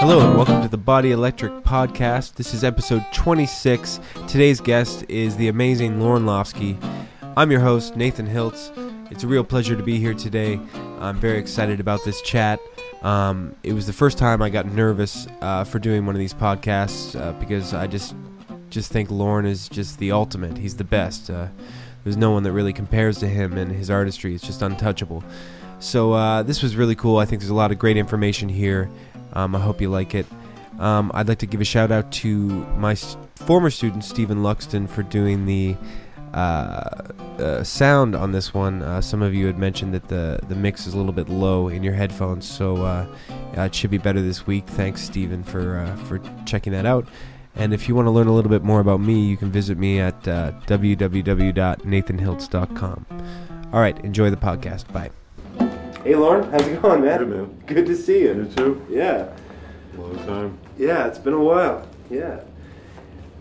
Hello and welcome to the Body Electric Podcast. This is episode 26. Today's guest is the amazing Lorne Lofsky. I'm your host, Nathan Hiltz. It's a real pleasure to be here today. I'm very excited about this chat. Um, it was the first time I got nervous uh, for doing one of these podcasts uh, because I just just think Lorne is just the ultimate. He's the best. Uh, there's no one that really compares to him, and his artistry is just untouchable. So uh, this was really cool. I think there's a lot of great information here. Um, I hope you like it. Um, I'd like to give a shout out to my former student Stephen Luxton for doing the uh, uh, sound on this one. Uh, some of you had mentioned that the the mix is a little bit low in your headphones, so uh, it should be better this week. Thanks, Stephen, for uh, for checking that out. And if you want to learn a little bit more about me, you can visit me at uh, www.nathanhiltz.com. All right, enjoy the podcast. Bye. Hey, Lorne, how's it going, man? Good, man. Good to see You You too? Yeah. Long time. Yeah, it's been a while. Yeah.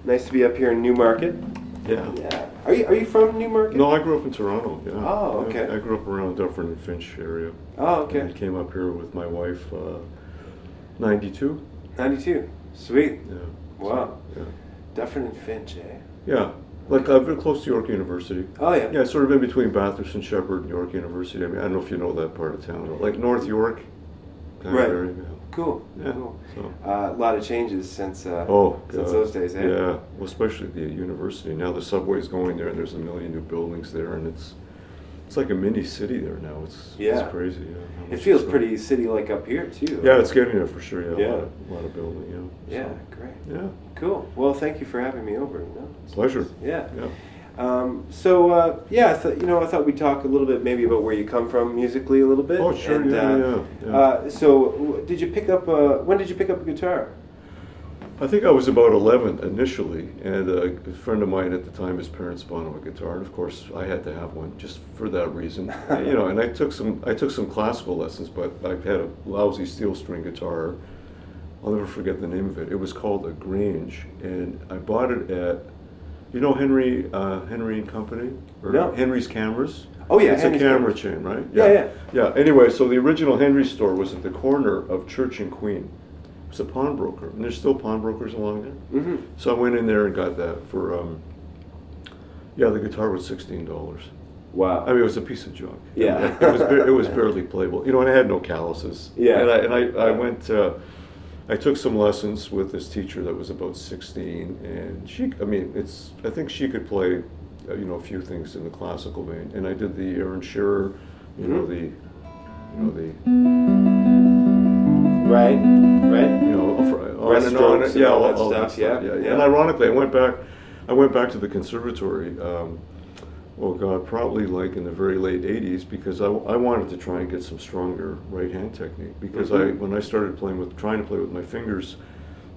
Nice to be up here in Newmarket. Yeah. Yeah. Are you are you from Newmarket? No, I grew up in Toronto. Yeah. Oh, okay. I grew up around the Dufferin and Finch area. Oh, okay. And I came up here with my wife. Uh, Ninety-two. 92. Sweet. Yeah. Wow. Yeah. Dufferin and Finch, eh? Yeah. Like I've been close to York University. Oh, yeah. Yeah, sort of in between Bathurst and Shepherd and York University. I mean, I don't know if you know that part of town, like North York. kind of Right. area, Cool. Yeah. yeah. Cool. So. Uh, a lot of changes since uh, Oh, since God. those days, eh? Yeah, well, especially the university. Now the subway's going there, and there's a million new buildings there, and it's it's like a mini city there now. It's Yeah. it's crazy. Yeah, It feels it's pretty city-like up here too. Yeah, it's getting there for sure. Yeah, Yeah. A, lot of, a lot of building. Yeah. Yeah, great. yeah. Cool. Well, thank you for having me over. You know? Pleasure. Yeah. Yeah. Um, so uh, yeah, I thought you know I thought we'd talk a little bit maybe about where you come from musically a little bit. Oh, sure, And, yeah, uh, yeah, yeah. Uh, so w- did you pick up? Uh, when did you pick up a guitar? I think I was about 11 initially, and a friend of mine at the time, his parents bought him a guitar, and of course I had to have one just for that reason. you know, and I took some I took some classical lessons, but I had a lousy steel string guitar. I'll never forget the name of it. It was called a Grange, and I bought it at, you know, Henry uh, Henry and Company or No. Henry's Cameras. Oh, yeah, it's Henry's a camera Cameras. chain, right? Yeah, yeah. Yeah. Anyway, so the original Henry store was at the corner of Church and Queen. It was a pawnbroker, and there's still pawnbrokers along there. Mm-hmm. So I went in there and got that for, um, yeah, the guitar was sixteen dollars. Wow. I mean, it was a piece of junk. Yeah. it was it was barely playable. You know, and I had no calluses. Yeah. and I and I, I went. Uh, I took some lessons with this teacher that was about sixteen, and she. I mean, it's. I think she could play, uh, you know, a few things in the classical vein, and I did the Aaron Shearer, you know, Mhm. the, you know, the Right. Right. you know, for, on and on, and yeah, all all, that all stuff, yeah, yeah, yeah. And ironically, I went back, I went back to the conservatory. Um, oh God, probably like in the very late '80s because I, I wanted to try and get some stronger right hand technique because I Mhm. when I started playing with trying to play with my fingers,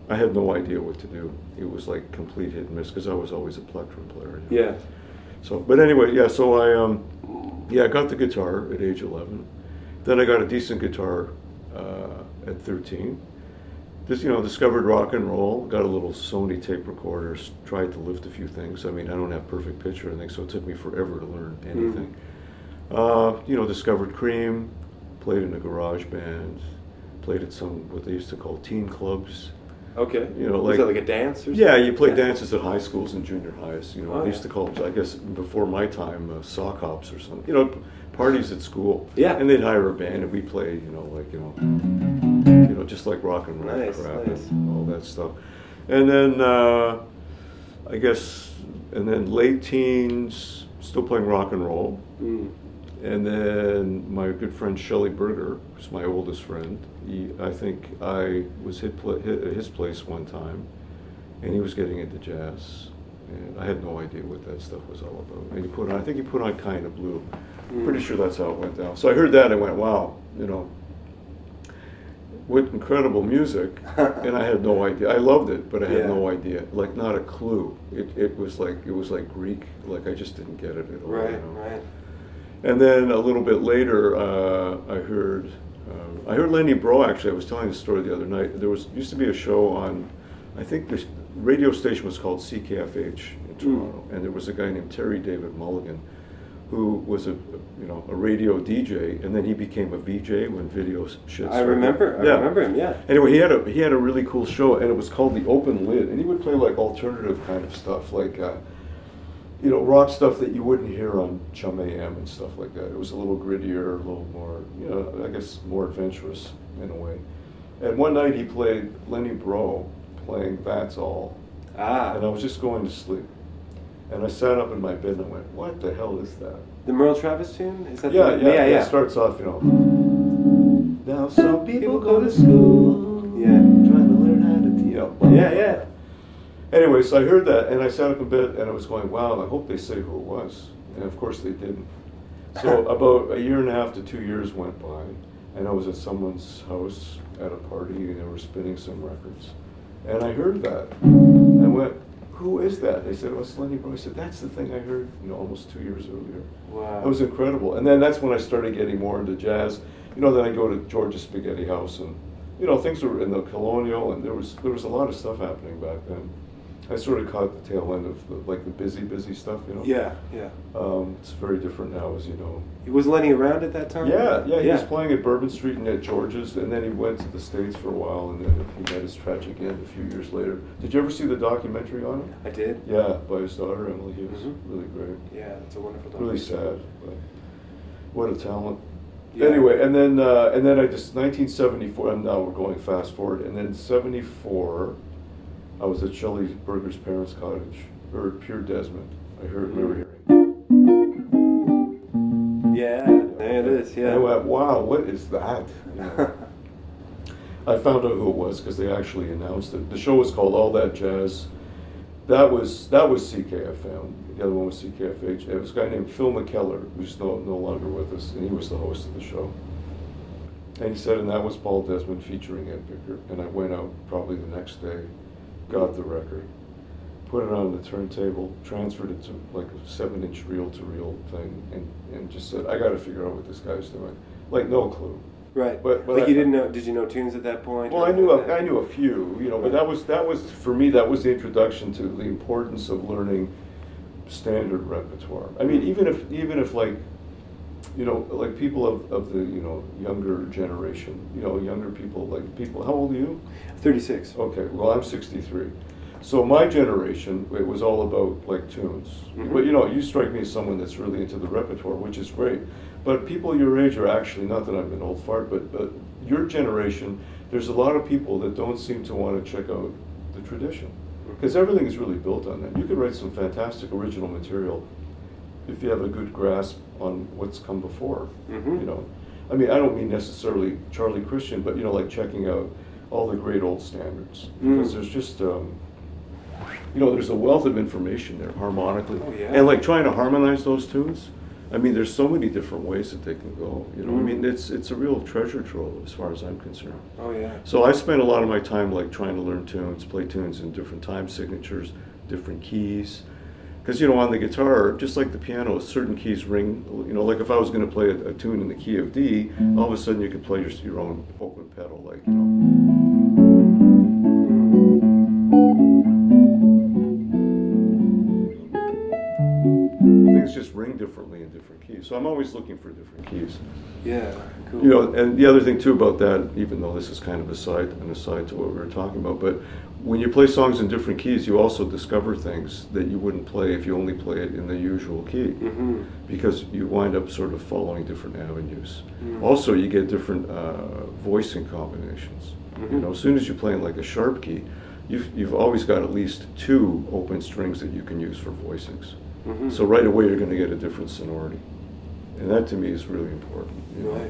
I had no idea what to do. It was like complete hit and miss because I was always a plectrum player. you know. Yeah. So, but anyway, yeah. So I, um, yeah, I got the guitar at age 11. Then I got a decent guitar uh, at 13. Just you know, discovered rock and roll. Got a little Sony tape recorder. Tried to lift a few things. I mean, I don't have perfect pitch or anything, so it took me forever to learn anything. Uh, you know, discovered Cream. Played in a garage band. Played at some what they used to call teen clubs. Okay. You know, like- that like a dance or something? Yeah, you play Yeah. dances at high schools and junior highs. You know, Oh, they used yeah. to call it, I guess, before my time, uh, sock hops or something. You know, parties at school. Yeah. And they'd hire a band and we'd play, you know, like, you know, just like rock and roll Nice, crap nice. and all that stuff. And then, uh, I guess, and then late teens, still playing rock and roll. Mm. And then my good friend Shelley Berger, who's my oldest friend, he, I think I was hit, pla hit at his place one time, and he was getting into jazz, and I had no idea what that stuff was all about. And he put on, I think he put on Kind of Blue. Mm. Pretty sure that's how it went down. So I heard that and I went, wow, you know, what incredible music. and I had no idea. I loved it, but I had Yeah. no idea, like not a clue. It, it was like it was like Greek, like I just didn't get it at all. Right. you know? Right. And then a little bit later, uh, I heard uh, I heard Lenny Breau. Actually, I was telling the story the other night. There was used to be a show on, I think the radio station was called CKFH in Toronto, and there was a guy named Terry David Mulligan who was a you know a radio DJ, and then he became a VJ when video shit. I started. remember. I Yeah. remember him. Yeah. Anyway, he had a he had a really cool show, and it was called the Open Lid, and he would play like alternative kind of stuff, like uh, you know rock stuff that you wouldn't hear on Chum AM and stuff like that. It was a little grittier, a little more, you know, I guess more adventurous in a way. And one night he played Lenny Breau playing That's All, Ah. and I was just going to sleep, and I sat up in my bed and I went, "What the hell is that?" The Merle Travis tune? Is that Yeah, the, yeah, yeah, yeah. It starts off, you know. Now some people go to school, Yeah. trying to learn how to, know. Yeah, yeah. Anyway, so I heard that, and I sat up in bed, and I was going, "Wow, I hope they say who it was." And of course, they didn't. So about a year and a half to two years went by, and I was at someone's house at a party, and they were spinning some records, and I heard that. I went, "Who is that?" They said, "Oh, it's Lenny Breau." I said, "That's the thing I heard, you know, almost two years earlier." Wow. That was incredible. And then that's when I started getting more into jazz. You know, then I go to George's Spaghetti House and, you know, things were in the Colonial and there was there was a lot of stuff happening back then. I sort of caught the tail end of the, like the busy, busy stuff, you know. Yeah, yeah. Um, it's very different now, as you know. He Was Lenny around at that time? Yeah, yeah, he was playing at Bourbon Street and at George's, and then he went to the States for a while, and then he met his tragic end a few years later. Did you ever see the documentary on him? I did. Yeah, by his daughter Emily. He was Mhm. really great. Yeah, it's a wonderful Documentary. really sad. But what a talent. Yeah. Anyway, and then uh, and then I just 1974. And now we're going fast forward. And then 74, I was at Shelley Berger's parents' cottage, Heard Paul Desmond. I heard, remember hearing. Yeah, there it is. And I went, wow, what is that? I found out who it was because they actually announced it. The show was called All That Jazz. That was that was CKFM. The other one was CKFH. It was a guy named Phil MacKellar, who's no no longer with us, and he was the host of the show. And he said, and that was Paul Desmond featuring Ed Bickert. And I went out probably the next day, got the record, put it on the turntable, transferred it to like a seven inch reel to reel thing, and, and just said, I got to figure out what this guy's doing. Like, no clue. right. But- but like I- you didn't know? Did you know tunes at that point? Well, I knew a, I knew a few, you know, but that was that was for me that was the introduction to the importance of learning standard repertoire. I mean, even if even if like you know, like people of, of the you know younger generation, you know, younger people like people. How old are you? Thirty-six. Okay, well I'm 63. So my generation, it was all about like tunes. Mhm. But you know, you strike me as someone that's really into the repertoire, which is great. But people your age are actually not that I'm an old fart, but but your generation, there's a lot of people that don't seem to want to check out the tradition because everything is really built on that. You could write some fantastic original material if you have a good grasp on what's come before. Mhm. You know, I mean, I don't mean necessarily Charlie Christian, but you know, like checking out all the great old standards because Mm. there's just. Um, you know, there's a wealth of information there harmonically, Oh, yeah. and like trying to harmonize those tunes. I mean, there's so many different ways that they can go. You know, I Mm. mean, it's it's a real treasure trove as far as I'm concerned. Oh yeah. So I spent a lot of my time like trying to learn tunes, play tunes in different time signatures, different keys. Because you know, on the guitar, just like the piano, certain keys ring. You know, like if I was going to play a, a tune in the key of D, all of a sudden you could play your, your own open pedal, like you know. Things just ring differently in different keys. So I'm always looking for different keys. Yeah. Cool. You know, and the other thing too about that, even though this is kind of a side an aside to what we were talking about, but when you play songs in different keys, you also discover things that you wouldn't play if you only play it in the usual key, Mm-hmm. because you wind up sort of following different avenues. Mm. Also, you get different uh, voicing combinations. You Mhm. know, as soon as you play in like a sharp key, you've you've always got at least two open strings that you can use for voicings. Mhm. So right away, you're going to get a different sonority, and that to me is really important. you know. Uh,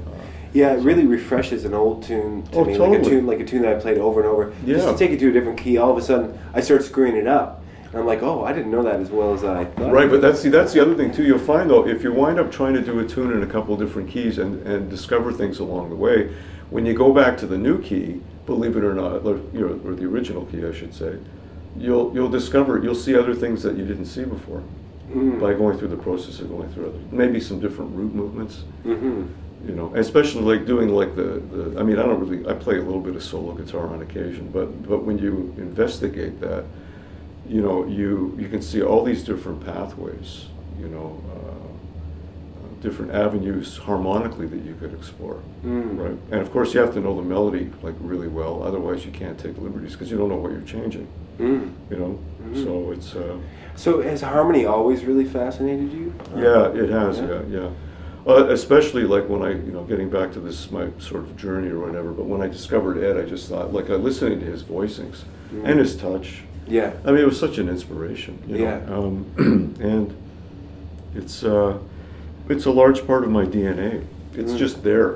Yeah, it really refreshes an old tune to Oh, me, like a tune like a tune that I played over and over. Yeah. Just to take it to a different key, all of a sudden I start screwing it up, and I'm like, oh, I didn't know that as well as I thought. Right, but that's see, that's the other thing too. You'll find though, if you wind up trying to do a tune in a couple of different keys and, and discover things along the way, when you go back to the new key, believe it or not, or, you know, or the original key, I should say, you'll you'll discover you'll see other things that you didn't see before Mm. by going through the process of going through other, maybe some different root movements. Mm-hmm. You know, especially like doing like the, the I mean, I don't really I play a little bit of solo guitar on occasion, but but when you investigate that, you know, you you can see all these different pathways. You know, uh, different avenues harmonically that you could explore. Mm. Right. And of course, you have to know the melody like really well. Otherwise, you can't take liberties because you don't know what you're changing. Mm. You know. Mhm. So it's. Uh, So has harmony always really fascinated you? yeah, it has. Yeah. Yeah, yeah. Uh, especially like when I, you know, getting back to this my sort of journey or whatever. But when I discovered Ed, I just thought like I listening to his voicings Mm. and his touch. Yeah. I mean, it was such an inspiration. You know? Yeah. Um, and it's uh, it's a large part of my DNA. It's Mm. just there.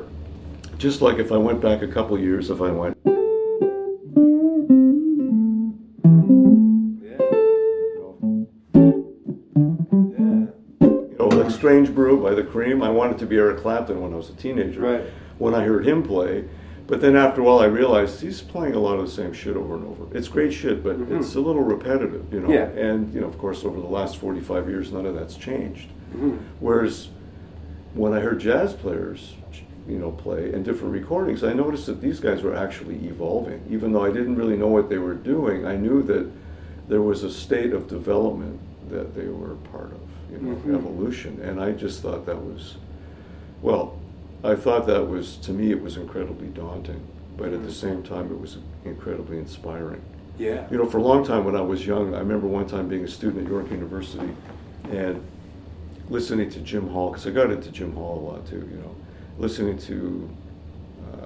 Just like if I went back a couple years, if I went, Strange Brew by The Cream, I wanted to be Eric Clapton when I was a teenager. Right. When I heard him play. But then after a while, I realized he's playing a lot of the same shit over and over. It's great shit, but Mhm. it's a little repetitive, you know. Yeah. And you know, of course, over the last forty-five years, none of that's changed. Mhm. Whereas when I heard jazz players, you know, play and different recordings, I noticed that these guys were actually evolving. Even though I didn't really know what they were doing, I knew that there was a state of development that they were part of, you know, Mhm. evolution. And I just thought that was, well, I thought that was, to me, it was incredibly daunting. But at the Mhm. same time, it was incredibly inspiring. Yeah. You know, for a long time when I was young, I remember one time being a student at York University and listening to Jim Hall, because I got into Jim Hall a lot too, you know, listening to uh,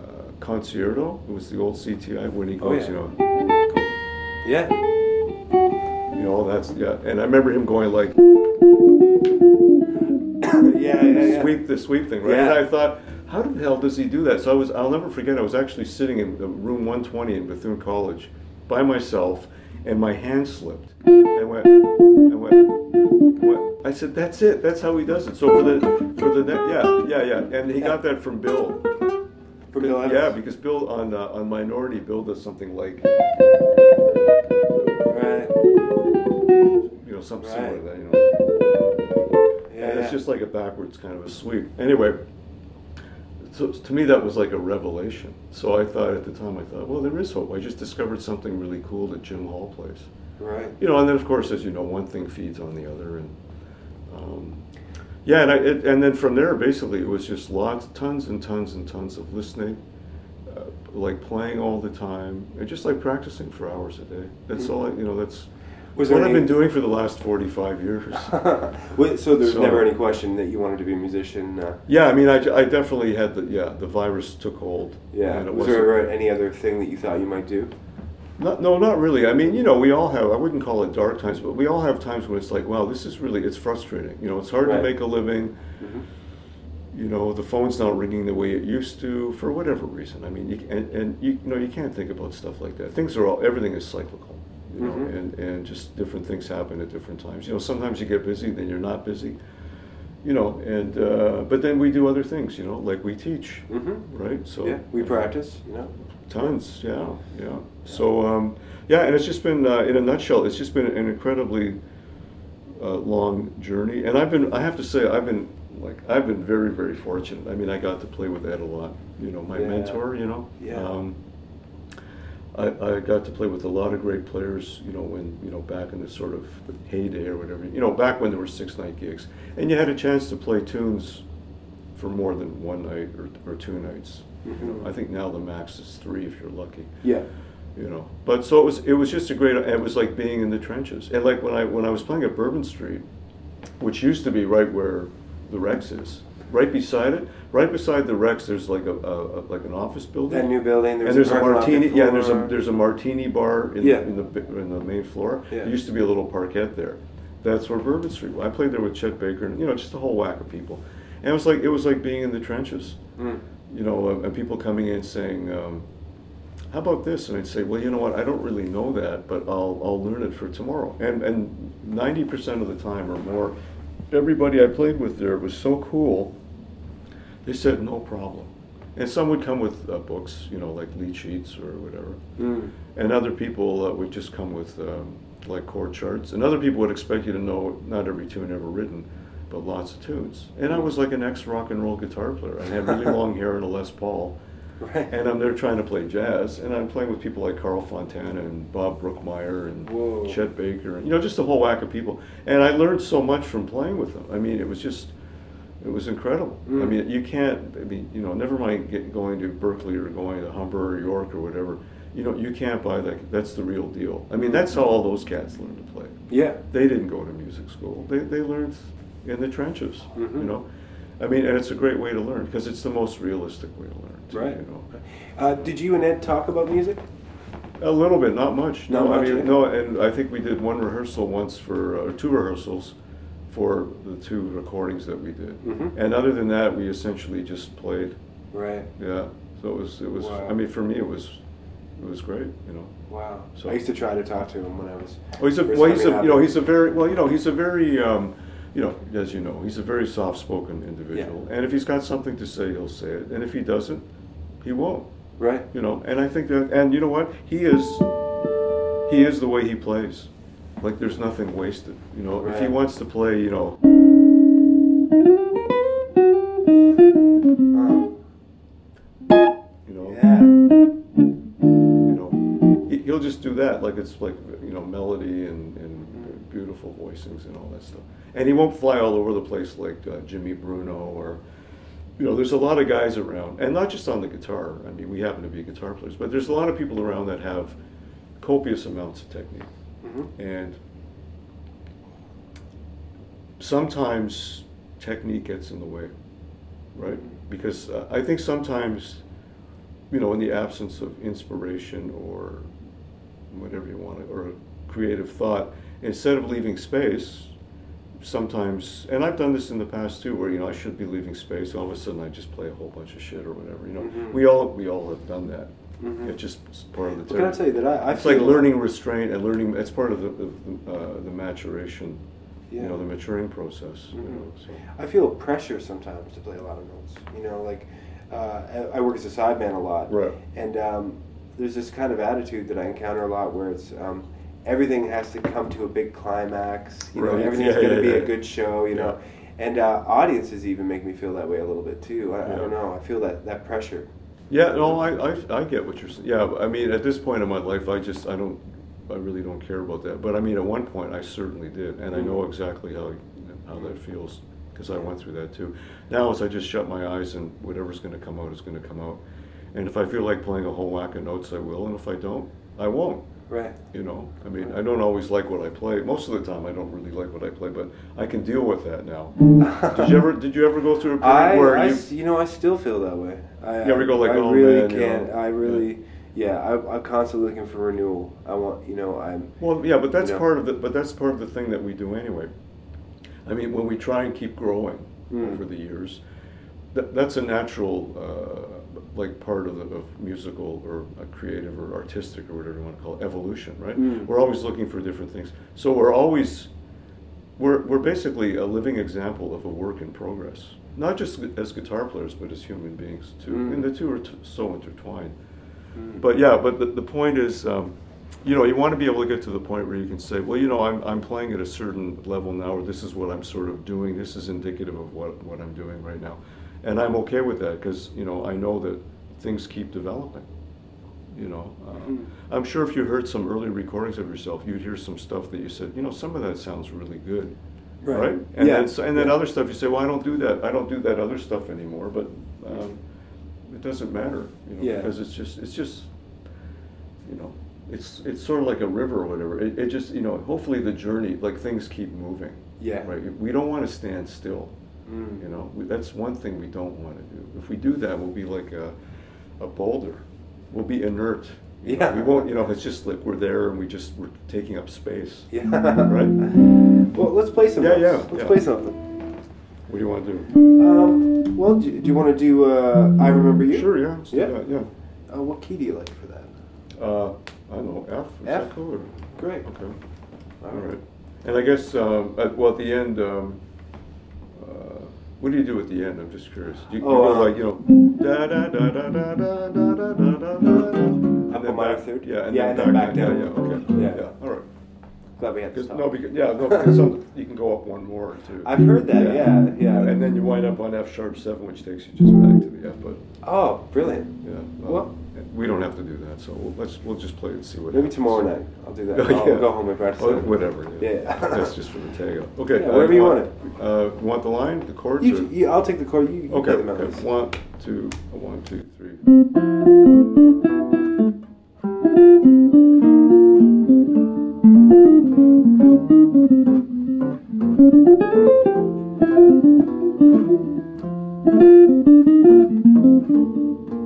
Concierto, it was the old CTI when he Oh, goes, yeah. you know, Yeah. You know, that's, yeah, and I remember him going like, yeah. Yeah. Yeah. sweep the sweep thing, right? Yeah. And I thought, how the hell does he do that? So I was, I'll never forget, I was actually sitting in room 120 in Bethune College by myself, and my hand slipped. And went, and went, went. I said, that's it, that's how he does it. So for the, for the, ne- yeah, yeah, yeah. And he got that from Bill. Bill. Yeah, because Bill on, uh, on Minority, Bill does something like, Right. you know, something Right. similar to that, you know. Yeah. and it's just like a backwards kind of a sweep. Anyway, so to me that was like a revelation. So I thought at the time, I thought, well, there is hope. I just discovered something really cool that Jim Hall plays. Right. You know, and then of course, as you know, one thing feeds on the other, and um, yeah, and I, it, and then from there, basically, it was just lots, tons and tons and tons of listening, uh, like playing all the time, and just like practicing for hours a day. That's all. I, you know, that's Was what I've any- been doing for the last forty-five years. Wait, so there's So- never any question that you wanted to be a musician. Uh, Yeah, I mean, I, I definitely had the yeah the virus took hold. yeah. Was there ever any other thing that you thought you might do? Not, no, not really. I mean, you know, we all have. I wouldn't call it dark times, but we all have times when it's like, wow, this is really it's frustrating. You know, it's hard Right. to make a living. Mhm. You know, the phone's not ringing the way it used to for whatever reason. I mean, you, and and you, you know, you can't think about stuff like that. Things are all everything is cyclical. You know, Mhm. and and just different things happen at different times. You know, sometimes you get busy, then you're not busy. You know, and uh, but then we do other things. You know, like we teach, Mhm. right? So yeah, we practice. You know. Tons, yeah, yeah. So, um, yeah, and it's just been, uh, in a nutshell, it's just been an incredibly uh, long journey. And I've been, I have to say, I've been, like, I've been very, very fortunate. I mean, I got to play with Ed a lot, you know, my Yeah. mentor, you know. Yeah. Um, I, I got to play with a lot of great players, you know, when, you know, back in the sort of heyday or whatever, you know, back when there were six night gigs. And you had a chance to play tunes for more than one night or, or two nights. You Mhm. know, I think now the max is three if you're lucky. Yeah. You know, but so it was. It was just a great. It was like being in the trenches. And like when I when I was playing at Bourbon Street, which used to be right where the Rex is, right beside it, right beside the Rex, there's like a, a, a like an office building. That new building. and there's a martini. Yeah, there's a there's a martini bar in, Yeah. in the in the main floor. Yeah. There used to be a little parquet there. That's where Bourbon Street. was. I played there with Chet Baker, and you know, just a whole whack of people. And it was like it was like being in the trenches Mm. you know, and- and people coming in saying, um, "How about this?" And I'd say, "Well, you know what? I don't really know that, but I'll I'll learn it for tomorrow." And and ninety percent of the time or more, everybody I played with there was so cool. They said no problem, and some would come with uh, books, you know, like lead sheets or whatever, Mm. and other people uh, would just come with um, like chord charts, and other people would expect you to know not every tune ever written, but lots of tunes. And I was like an ex rock and roll guitar player. I had really long hair and a Les Paul, Right. and I'm there trying to play jazz, and I'm playing with people like Carl Fontana and Bob Brookmeyer and Whoa. Chet Baker, and you know, just a whole whack of people. And I learned so much from playing with them. I mean, it was just, It was incredible. I Mm. mean, you can't. I mean, you know, never mind get, going to Berklee or going to Humber or York or whatever. You know, you can't buy that. That's the real deal. I mean, that's how all those cats learned to play. Yeah. They didn't go to music school. They they learned in the trenches. Mhm. You know, I mean, and it's a great way to learn because it's the most realistic way to learn. Right. You know. Uh, did you and Ed talk about music? A little bit, not much. Not no, much, I mean, yeah. no, and I think we did one rehearsal once for, uh, two rehearsals for the two recordings that we did. Mhm. And other than that, we essentially just played. Right. Yeah. So it was, it was. Wow. I mean, for me, it was, it was great. You know. Wow. So- I used to try to talk to him when I was. Oh, he's a, well, he's a, you know, he's a very, well, you know, he's a very, um, you know, as you know, he's a very soft-spoken individual. yeah. And if he's got something to say, he'll say it. And if he doesn't, he won't. Right. You know, and I think that, and you know what? He is, he is the way he plays. Like there's nothing wasted. You know, if he wants to play, you know, Um, you know, yeah. you know, he, he'll just do that. Like it's like you know, melody and, and beautiful voicings and all that stuff. And he won't fly all over the place like uh, Jimmy Bruno or. You know, there's a lot of guys around, and not just on the guitar. I mean, we happen to be guitar players, but there's a lot of people around that have copious amounts of technique. Mhm. And sometimes technique gets in the way, right? Because uh, I think sometimes, you know, in the absence of inspiration or whatever you want, to, or creative thought, instead of leaving space, sometimes, and I've done this in the past too, where you know I should be leaving space, all of a sudden I just play a whole bunch of shit or whatever. You know, Mhm. we all we all have done that. Mhm. It's just part of the. Well, can I tell you that I, I it's like learning restraint and learning. It's part of the the, uh, the maturation, you know, the maturing process. You Mhm. know, so. I feel pressure sometimes to play a lot of notes. You know, like uh, I- I work as a sideman a lot, Right. and um, there's this kind of attitude that I encounter a lot where it's um, everything has to come to a big climax. You know, Right. everything's Yeah, going to yeah, be yeah. a good show. You know, and uh, audiences even make me feel that way a little bit too. I, I don't know. I feel that that pressure. Yeah, no, I, I, I get what you're saying. Yeah, I mean, at this point in my life, I just, I don't, I really don't care about that. But I mean, at one point, I certainly did, and I know exactly how, how that feels because I went through that too. Now, as I just shut my eyes and whatever's going to come out is going to come out, and if I feel like playing a whole whack of notes, I will, and if I don't, I won't. Right. You know, I mean, I don't always like what I play. Most of the time, I don't really like what I play, but I can deal with that now. did you ever, did you ever go through a period I, where I you? you know, I still feel that way. I, You ever go like, I "Oh, really man," you can't. know? I really, yeah. I, I'm constantly looking for renewal. I want, you know, I'm. Well, yeah, but that's Yeah. part of the but that's part of the thing that we do anyway. I mean, when we try and keep growing Mm. over the years, that, that's a natural uh, like part of the of musical or a creative or artistic or whatever you want to call it evolution, right? Mm. We're always looking for different things, so we're always we're we're basically a living example of a work in progress, not just as guitar players, but as human beings too, Mm. and the two are t- so intertwined. Mm. But yeah, but the, the point is, um, you know, you want to be able to get to the point where you can say, well, you know, I'm, I'm playing at a certain level now, or this is what I'm sort of doing. This is indicative of what, what I'm doing right now. And I'm okay with that because, you know, I know that things keep developing. You know, uh, Mhm. I'm sure if you heard some early recordings of yourself, you'd hear some stuff that you said, you know, some of that sounds really good. Right. Right. And Yeah. then, and then Yeah. other stuff you say, well, I don't do that. I don't do that other stuff anymore. But um, it doesn't matter, you know, Yeah. because it's just, it's just, you know, it's it's sort of like a river or whatever. It, it just, you know, hopefully the journey, like things keep moving. Yeah. Right. We don't want to stand still. Mm. You know, we, that's one thing we don't want to do. If we do that, we'll be like a, a boulder. We'll be inert. you know. Yeah. We won't. You know, it's just like we're there and we just we're taking up space. Yeah. Right. Well, let's play some. Yeah, yeah, Let's yeah. play something. What do you want to do? Um, well, do, do you want to do uh, "I Remember You"? Sure. Yeah. Yeah. that, yeah. Uh, what key do you like for that? Uh, I don't know, F? F? cool? Great. Okay, all right. And I guess, um, at, well, at the end, um, what do you do at the end? I'm just curious. Do you, you Oh, go uh, like, you know, da da da da da da da da da da da da and Up a then minor back, third? Yeah, and Yeah, then and then back, down. down. Yeah, yeah, okay. Yeah. Yeah, all right. Glad we had this. no, because, yeah, no, because some, you can go up one more too. I've heard that. Yeah, yeah. And then you wind up on F sharp seven, which takes you just back to the F, but, oh, brilliant. yeah. Well- we don't have to do that. So we'll, let's we'll just play and see what. Maybe happens. tomorrow night I'll do that. I'll yeah. go home and practice. Oh, whatever. Yeah. yeah. That's just for the tag. Okay. Yeah, wherever uh, you want, want it. Uh, want the line, the chords? You, I'll take the chord. You, you okay. Play the okay. One, two, one, two, three.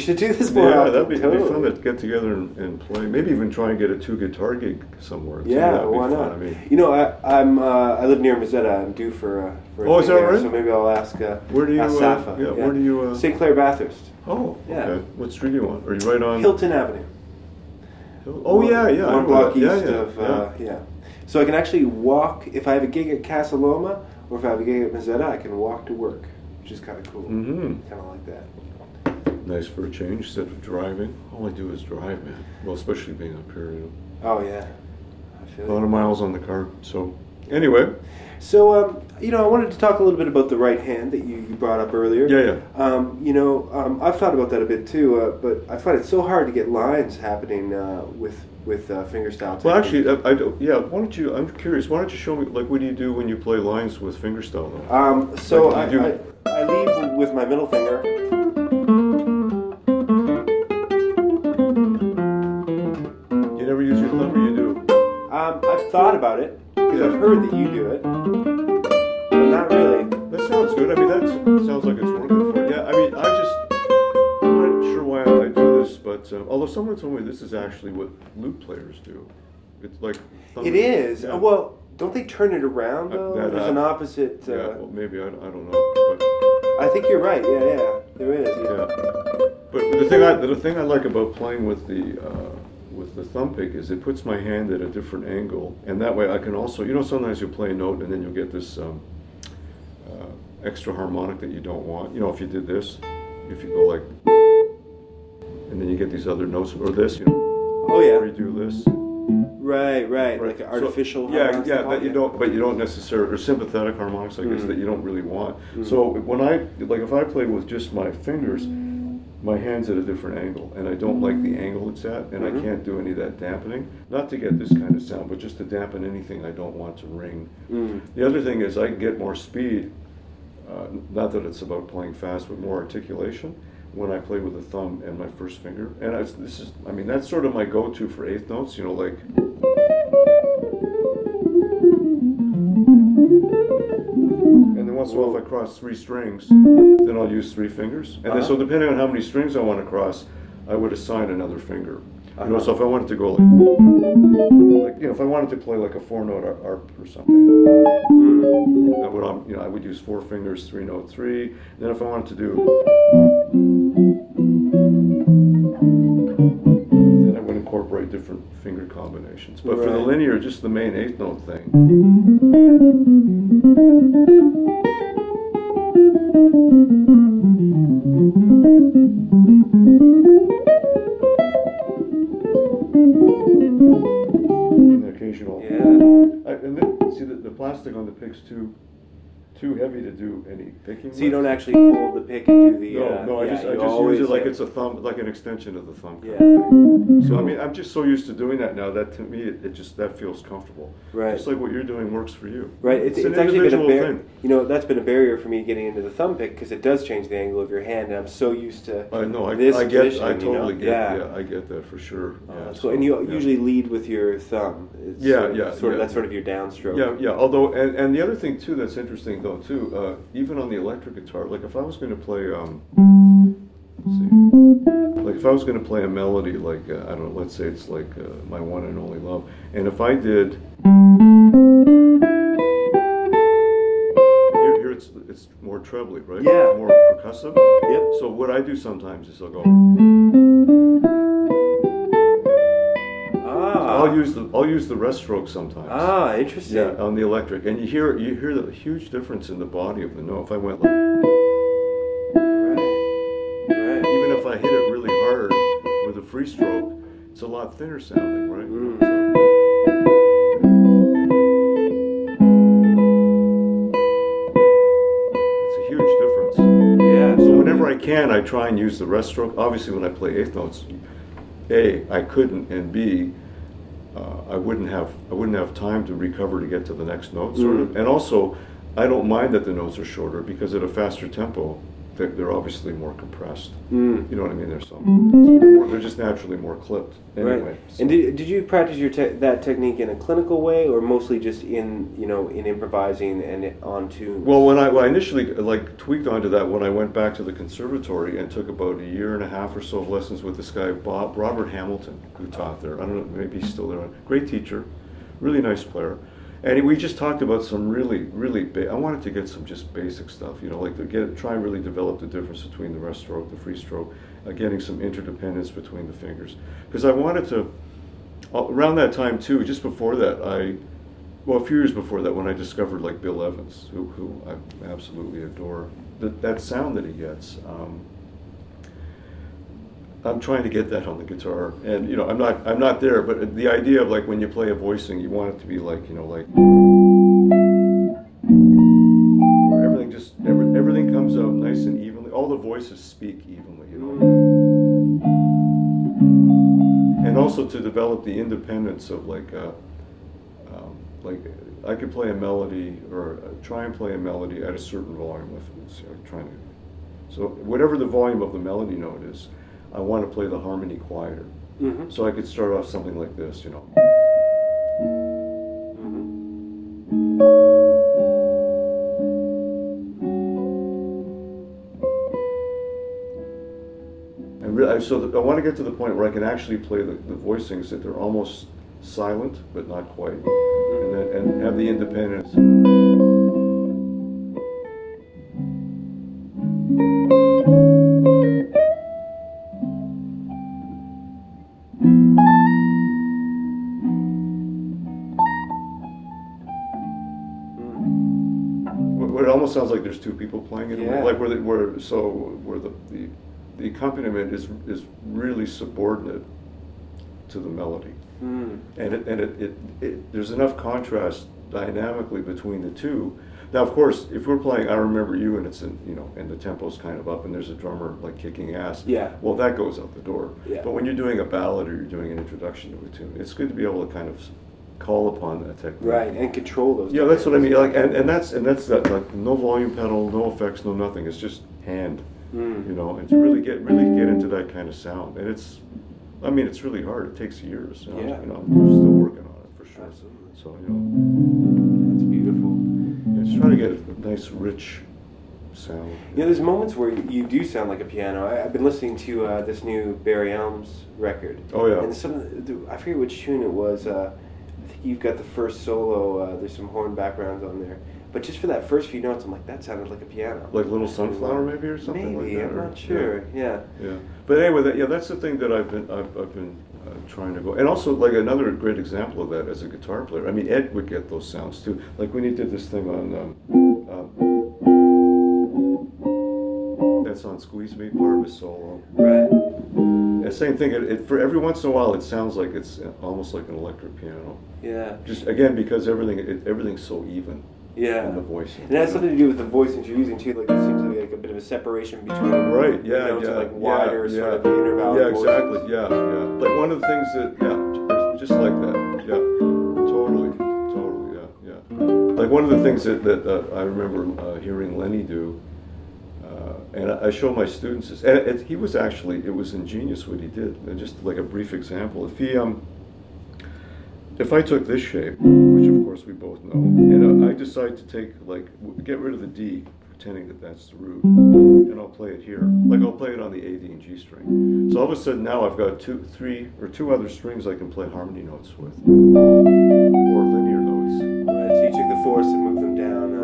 We should do this more yeah, often. that'd be, that'd be fun to get together and, and play. Maybe even try and get a two guitar gig somewhere. too. Yeah, That'd be why fun. not? I mean, you know, I, I'm uh, I live near Mezzetta. I'm due for uh, for. a Oh, is that there, right? So maybe I'll ask. Uh, Where do you, ask uh, Safa. yeah, where do you, uh, St. Clair Bathurst, oh, Yeah. okay. What street do you on? Are you right on? Hilton Avenue. Oh yeah, yeah. One block that. Yeah, east yeah, of uh, yeah. So I can actually walk if I have a gig at Casa Loma or if I have a gig at Mezzetta, I can walk to work, which is kind of cool. Mm-hmm. Kind of like that. Nice for a change instead of driving. All I do is drive, man. Well, especially being up here, you Oh yeah, I feel a lot it. of miles on the car. So, anyway, So um, you know, I wanted to talk a little bit about the right hand that you, you brought up earlier. yeah, yeah. Um, you know, um, I've thought about that a bit too, uh, but I find it so hard to get lines happening uh, with with uh, fingerstyle. Well, actually, I, I don't- yeah. Why don't you? I'm curious. Why don't you show me? Like, what do you do when you play lines with fingerstyle? Though? Um, so Like, I, you I, do- I leave with my middle finger. Thought about it because I've heard that you do it, but not really. That sounds good. I mean, that sounds like it's working for you. Yeah. I mean, I just. I'm not sure why I do this, but uh, although someone told me this is actually what lute players do. It's like. It is. Yeah. Uh, well, don't they turn it around Uh, though? that, There's uh, an opposite. Uh, yeah. Well, maybe I, I don't know. But, I think you're right. Yeah, yeah. There is. Yeah. Yeah. But the thing I the thing I like about playing with the uh, with the thumb pick is it puts my hand at a different angle, and that way I can also you know sometimes you play a note and then you'll get this um, uh, extra harmonic that you don't want. You know if you did this, if you go like, and then you get these other notes or this, you know, Oh yeah. or you do this. Right, right. Like an So- artificial. yeah, harmonics yeah, that you don't, but you don't necessarily, or sympathetic harmonics, I guess, Mhm. that you don't really want. So when I, like, if I play with just my fingers, my hand's at a different angle, and I don't like the angle it's at, and Mhm. I can't do any of that dampening. Not to get this kind of sound, but just to dampen anything I don't want to ring. Mm. The other thing is I can get more speed. Uh, not that it's about playing fast, but more articulation when I play with the thumb and my first finger. And I, this is, I mean, that's sort of my go-to for eighth notes. You know, like. And then once in a while, if I cross three strings, then I'll use three fingers. And then, so Uh-huh. depending on how many strings I want to cross, I would assign another finger. You know, Uh-huh. so if I wanted to go like, like you know, if I wanted to play like a four-note ar- arp or something. I would, um, you know, I would use four fingers, three note three. And Then if I wanted to do, then I would incorporate different finger combinations. But for the linear, just the main eighth note thing. And the occasional. Yeah. I, and then, see, the, the plastic on the pick's too, too heavy to do any picking. So you don't actually hold the pick and do the. No, uh, no, I yeah, just, I just use it like it's a thumb, like an extension of the thumb. Yeah. So I mean, I'm just so used to doing that now that to me, it, it just, that feels comfortable. Right. Just like what you're doing works for you. Right, it's, It's it's, an actually been a barrier. thing. You know, that's been a barrier for me getting into the thumb pick because it does change the angle of your hand, and I'm so used to I know, I, this I get, I positioning, you know? totally get, Yeah. yeah, I get that for sure. Oh, yeah, that's so. And you yeah. usually lead with your thumb. It's Yeah, sort of, yeah, Sort of, that's sort of your downstroke. Yeah, yeah. Although, and, and the other thing too that's interesting though too, uh, even on the electric guitar, like if I was going to play, um, let's see, like if I was going to play a melody, like uh, I don't know, let's say it's like uh, my one and only love, and if I did, here, here it's it's more trebly, right? Yeah. More percussive. Yep. So what I do sometimes is I'll go. I'll use the I'll use the rest stroke sometimes. Ah, interesting. Yeah, on the electric, and you hear you hear the huge difference in the body of the note. If I went like, Right. Right. even if I hit it really hard with a free stroke, it's a lot thinner sounding, right? Mm. So- It's a huge difference. Yeah. So whenever I can, I try and use the rest stroke. Obviously, when I play eighth notes, A, I couldn't, and B, I wouldn't have I wouldn't have time to recover to get to the next note, sort of. Mm. And also, I don't mind that the notes are shorter because at a faster tempo, they're, they're obviously more compressed. Mm. You know what I mean? They're some they're just naturally more clipped. Anyway, Right. so- And did, did you practice your te- that technique in a clinical way, or mostly just in you know in improvising and on tune? Well, when I, well, I initially like tweaked onto that when I went back to the conservatory and took about a year and a half or so of lessons with this guy Bob Robert Hamilton, who taught there. I don't know, maybe he's still there. Great teacher, really nice player, and we just talked about some really, really. I wanted to get some just basic stuff, you know, like to get try and really develop the difference between the rest stroke, the free stroke, uh, getting some interdependence between the fingers, because I wanted to. uh, Around that time too, just before that, I well, a few years before that, when I discovered like Bill Evans, who, who I absolutely adore, that, that sound that he gets, um, I'm trying to get that on the guitar, and you know, I'm not, I'm not there, but the idea of like when you play a voicing, you want it to be like, you know, like where everything just, every, everything comes out nice and evenly. All the voices speak evenly, you know. And also to develop the independence of like, uh, um, like I could play a melody or uh, try and play a melody at a certain volume if it's uh, trying to. So whatever the volume of the melody note is, I want to play the harmony quieter. Mhm. So I could start off something like this, you know. Mhm. And really, so that I want to get to the point where I can actually play the, the voicings that they're almost silent but not quite, and then and have the independence. Almost sounds like there's two people playing it, Yeah. like where the, where so where the, the the accompaniment is is really subordinate to the melody, Mm. and it, and it, it, it there's enough contrast dynamically between the two. Now, of course, if we're playing "I Remember You" and it's in you know and the tempo's kind of up and there's a drummer like kicking ass, Yeah. well that goes out the door. Yeah. But when you're doing a ballad or you're doing an introduction to a tune, it's good to be able to kind of call upon that technique. Right, and control those. Yeah, that's what I mean. Like, and, and that's and that's that. Like, no volume pedal, no effects, no nothing. It's just hand, Mm. you know. And to really get really get into that kind of sound, and it's, I mean, it's really hard. It takes years. You know, Yeah. You know, I'm still working on it for sure. Absolutely. So you know, That's beautiful. yeah, just trying to get a nice, rich sound. You know, there's moments where you, do sound like a piano. I, I've been listening to uh, this new Barry Elmes record. Oh, yeah. And some, the, I forget which tune it was. Uh, think you've got the first solo. Uh, there's some horn backgrounds on there. But just for that first few notes, I'm like, that sounded like a piano. Like Little Sunflower, maybe, or something Maybe, like that. I'm or- not sure. Yeah. Yeah, but anyway, that, yeah, that's the thing that I've been I've, I've been uh, trying to go, and also like another great example of that as a guitar player. I mean, Ed would get those sounds too. Like when he did this thing on um, um, that's on Squeeze Me of his solo. Right. And same thing. It, it, for every once in a while, it sounds like it's almost like an electric piano. Yeah. Just again because everything it, everything's so even. Yeah. in the voice. And it has something to do with the voice that you're using too. Like there seems to be like a bit of a separation between Right. Yeah. notes yeah. and, like wider yeah, sort of. Yeah. voices. Exactly. Yeah. Yeah. Like one of the things that yeah, just like that. Yeah. Totally. Totally. Yeah. Yeah. Like one of the things that that uh, I remember uh, hearing Lenny do. And I I show my students this, and it, he was actually it was ingenious what he did. And just like a brief example, if he um, if I took this shape, which of course we both know, and uh, I decide to take like get rid of the D, pretending that that's the root, and I'll play it here. Like I'll play it on the A, D, and G string. So all of a sudden now I've got two, three, or two other strings I can play harmony notes with, or linear notes. You the fourths and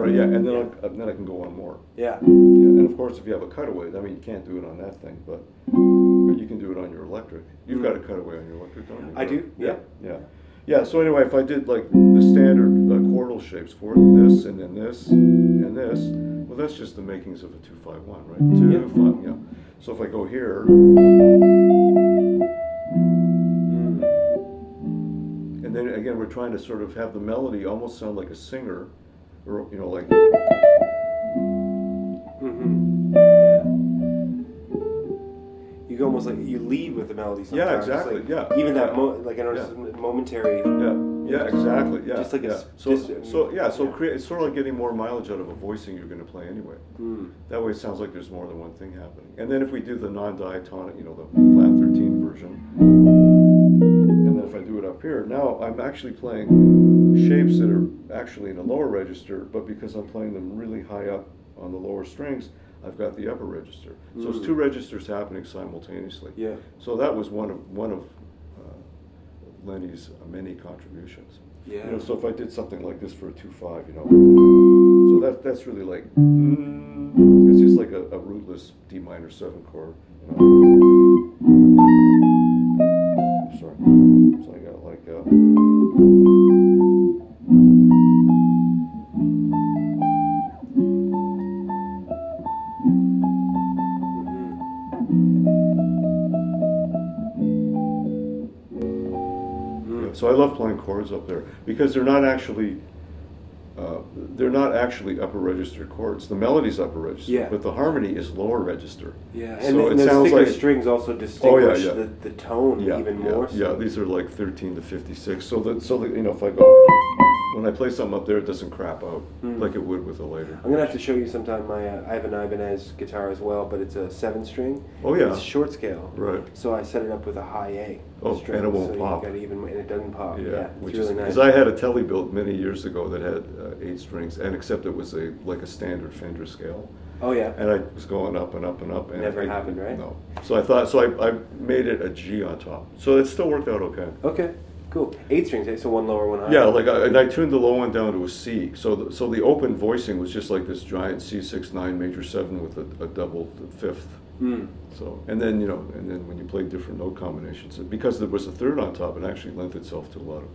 moved them Right, yeah, and then I'll, then I can go on more. Yeah. Yeah, and of course, if you have a cutaway, I mean, you can't do it on that thing, but but you can do it on your electric. You've got a cutaway on your electric, don't you? I do, yeah. Yeah. Yeah. So anyway, if I did like the standard uh, chordal shapes for this and then this and this, well, that's just the makings of a two five one, right? Two Yep. five. Yeah. So if I go here, Mm. and then again, we're trying to sort of have the melody almost sound like a singer, you know, like Mm-hmm. Yeah. You go almost like you lead with the melody. Sometimes. Yeah, exactly, Like, yeah. Even that, Yeah. mo- like I noticed, momentary. Yeah, yeah, exactly. Yeah, Just like yeah. s- so, just- so yeah, so yeah. create. It's sort of like getting more mileage out of a voicing you're going to play anyway. Mm. That way, it sounds like there's more than one thing happening. And then if we do the non-diatonic, you know, the flat 13 version, if I do it up here, now I'm actually playing shapes that are actually in a lower register, but because I'm playing them really high up on the lower strings, I've got the upper register. So it's Mm. two registers happening simultaneously. Yeah. So that was one of one of uh, Lenny's many contributions. Yeah. You know, so if I did something like this for a two five, you know, so that that's really like mm, it's just like a, a rootless D minor seven chord. You know. Sorry. So I got like uh, Mm-hmm. So I love playing chords up there because they're not actually they're not actually upper register chords. The melody's upper register, Yeah. but the harmony is lower register. Yeah, and, So and it sounds like strings also oh, distinguish yeah. the, the tone yeah, even yeah, more. Yeah, so. these are like 13 to 56. So that so that you know if I go when I play something up there, it doesn't crap out Hmm. like it would with a later. I'm gonna have to show you sometime my uh, I have an Ibanez guitar as well, but it's a seven string. Oh, yeah. It's short scale. Right. So I set it up with a high A. Oh, string, and it won't so pop. You got even and it doesn't pop. Yeah, it's which really is nice. because I had a telly built many years ago that had uh, eight strings, and except it was a like a standard Fender scale. oh yeah. And I was going up and up and up. And Never I- happened, right? No. So I thought, so I, I made it a G on top. So it still worked out okay. Okay. Cool. Eight strings. eh? So one lower, one higher. Yeah, like I, and I tuned the low one down to a C. So the, so the open voicing was just like this giant C6 9 major 7 with a, a double fifth. Mm. So and then you know and then when you play different note combinations, because there was a third on top, it actually lent itself to a lot of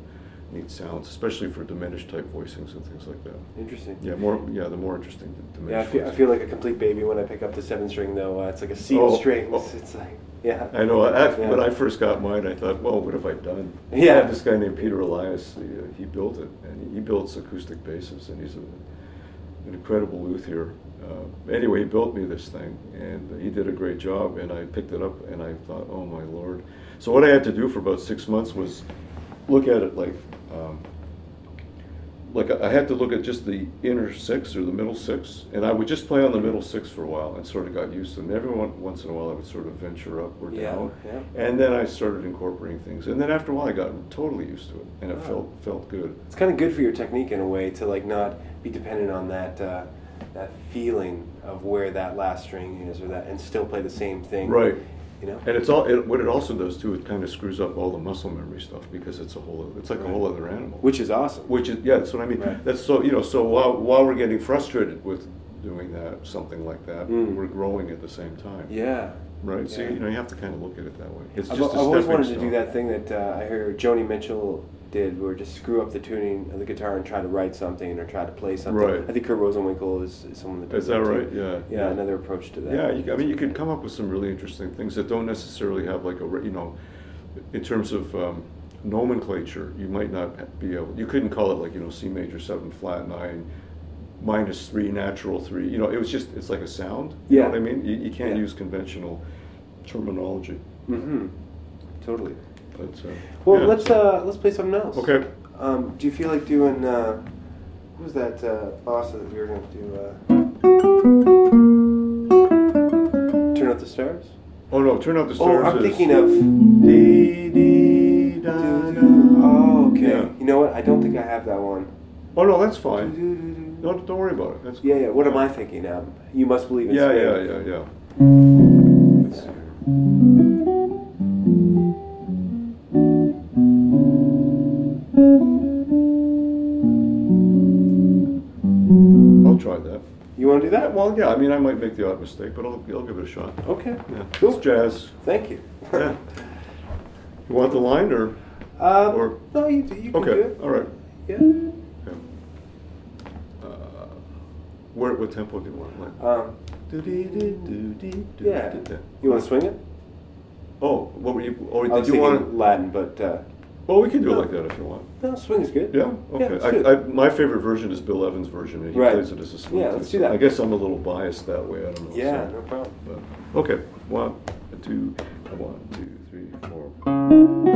neat sounds, especially for diminished type voicings and things like that. Interesting. Yeah, more yeah, the more interesting the Yeah, I feel, I feel like a complete baby when I pick up the seven string though. Uh, it's like a sea Oh, strings. oh. It's like yeah. I know. I, Yeah. When I first got mine, I thought, well, what have I done? Yeah. I had this guy named Peter Elias. He, uh, he built it, and he, he builds acoustic basses, and he's a, an incredible luthier. Uh, anyway, he built me this thing, and he did a great job. And I picked it up, and I thought, oh my lord! So what I had to do for about six months was look at it like. Um, like I had to look at just the inner six or the middle six, and I would just play on the middle six for a while and sort of got used to it. And every once in a while, I would sort of venture up or Yeah, down, yeah. and then I started incorporating things. And then after a while, I got totally used to it, and it Wow. felt felt good. It's kind of good for your technique in a way to like not be dependent on that uh, that feeling of where that last string is or that, and still play the same thing. Right. You know. And it's all it, what it also does too. It kind of screws up all the muscle memory stuff because it's a whole. It's like a whole other animal. Which is awesome. Which is yeah, that's what I mean. Right. That's so you know. So while while we're getting frustrated with doing that, something like that, Mm. we're growing at the same time. Yeah. Right. So you know you have to kind of look at it that way. It's I've, just I've always wanted to do that thing that uh, I hear Joni Mitchell did, where just screw up the tuning of the guitar and try to write something or try to play something. Right. I think Kurt Rosenwinkel is, is someone that does Is that too. right? Yeah. Yeah, another approach to that. Yeah, you, I mean, you could come up with some really interesting things that don't necessarily have like a, you know, in terms of um, nomenclature, you might not be able, you couldn't call it like, you know, C major seven flat nine minus three natural three. You know, it was just, it's like a sound. You Yeah. know what I mean? You, you can't Yeah. use conventional terminology. Mm-hmm. Totally. But, uh, Well, yeah. let's uh, let's play something else. Okay. Um, do you feel like doing? Uh, what was that uh, bossa that we were going to do? Uh, Turn out the stars. Oh no, turn out the stars. Oh. I'm thinking of. Dee, dee, da, da. Oh, okay. Yeah. You know what? I don't think I have that one. Oh no, that's fine. No, don't worry about it. That's Yeah, yeah. What am I thinking of? You must believe in Yeah, Spring. yeah, yeah, yeah. Let's see here. I'll try that. You want to do that? well, yeah, I mean, I might make the odd mistake, but I'll, I'll give it a shot. Okay. Yeah, Cool. it's jazz. Thank you. Yeah. You want the line or? Uh, Or- no, you, do- you can do Okay, all right. Yeah. Yeah. Uh, where, what tempo do you want? Like, Um, yeah. You want to swing it? Oh, what were you? Or I did you want? Latin, but uh, Well, we can do it like that if you want. no, swing is good. Yeah. Okay. let's I. I, my favorite version is Bill Evans' version, and he Right. plays it as a swing. Yeah, too, let's do that. I guess I'm a little biased that way. I don't know. yeah, so- no problem. But, okay. One, two, one, two, three, four.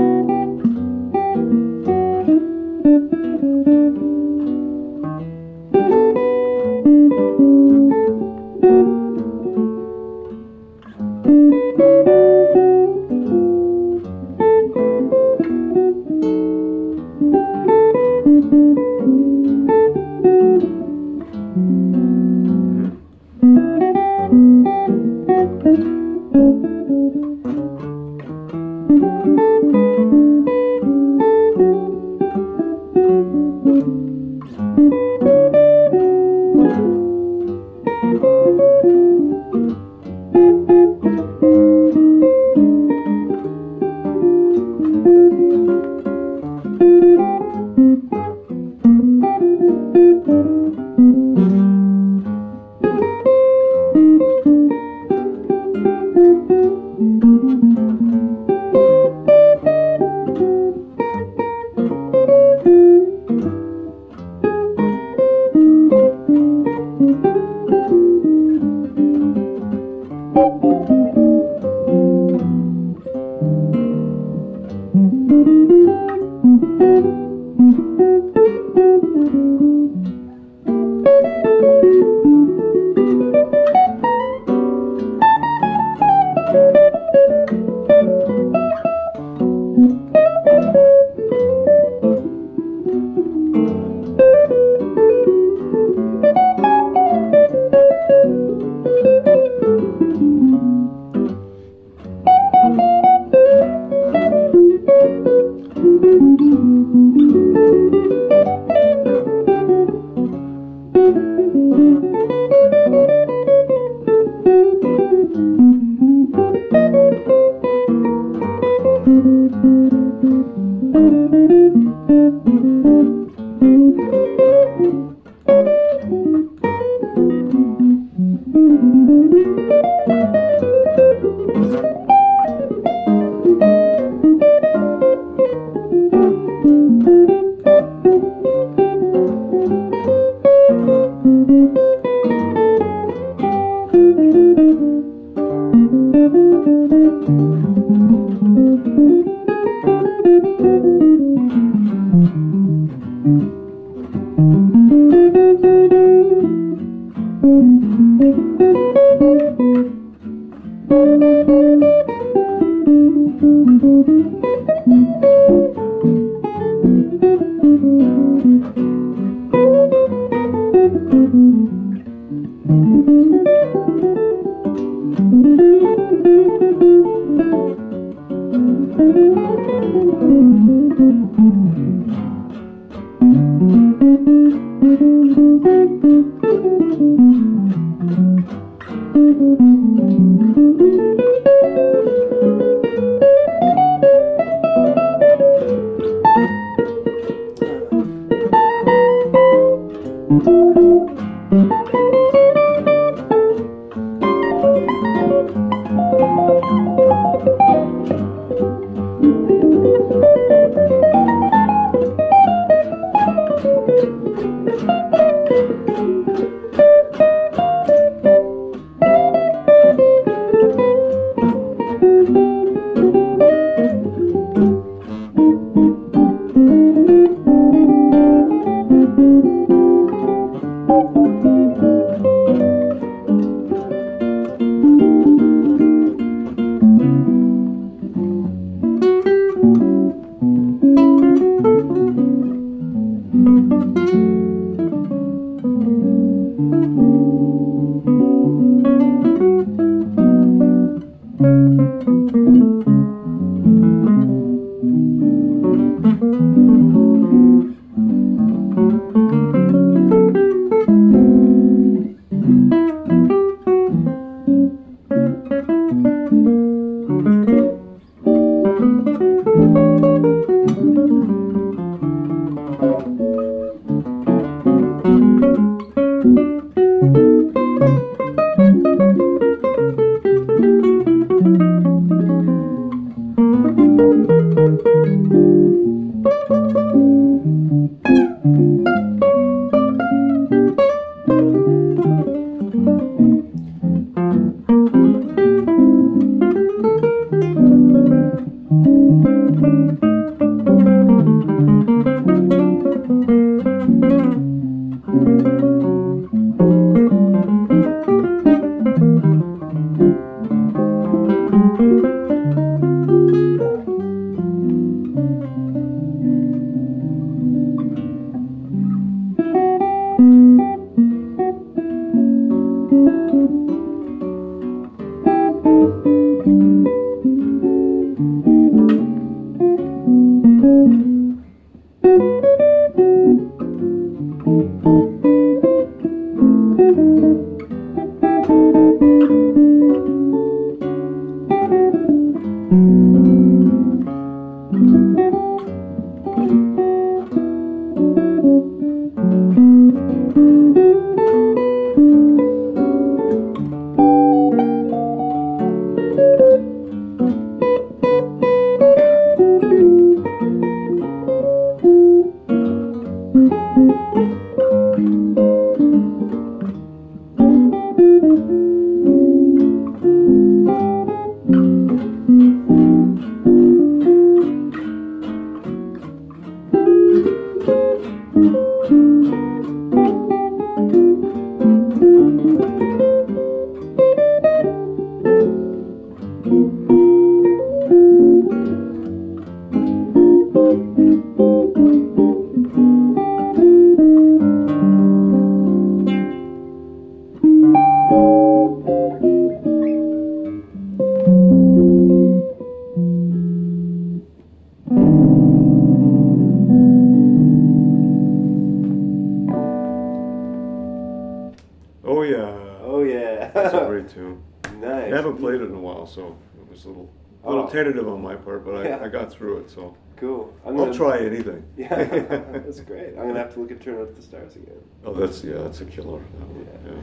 Haven't played it in a while, so it was a little, a little Oh. tentative on my part, but I, Yeah. I got through it. So Cool. I'm I'll gonna- try anything. Yeah, that's great. I'm gonna have to look at Turn Up the Stars again. Oh, that's yeah, that's a killer. That Yeah. yeah.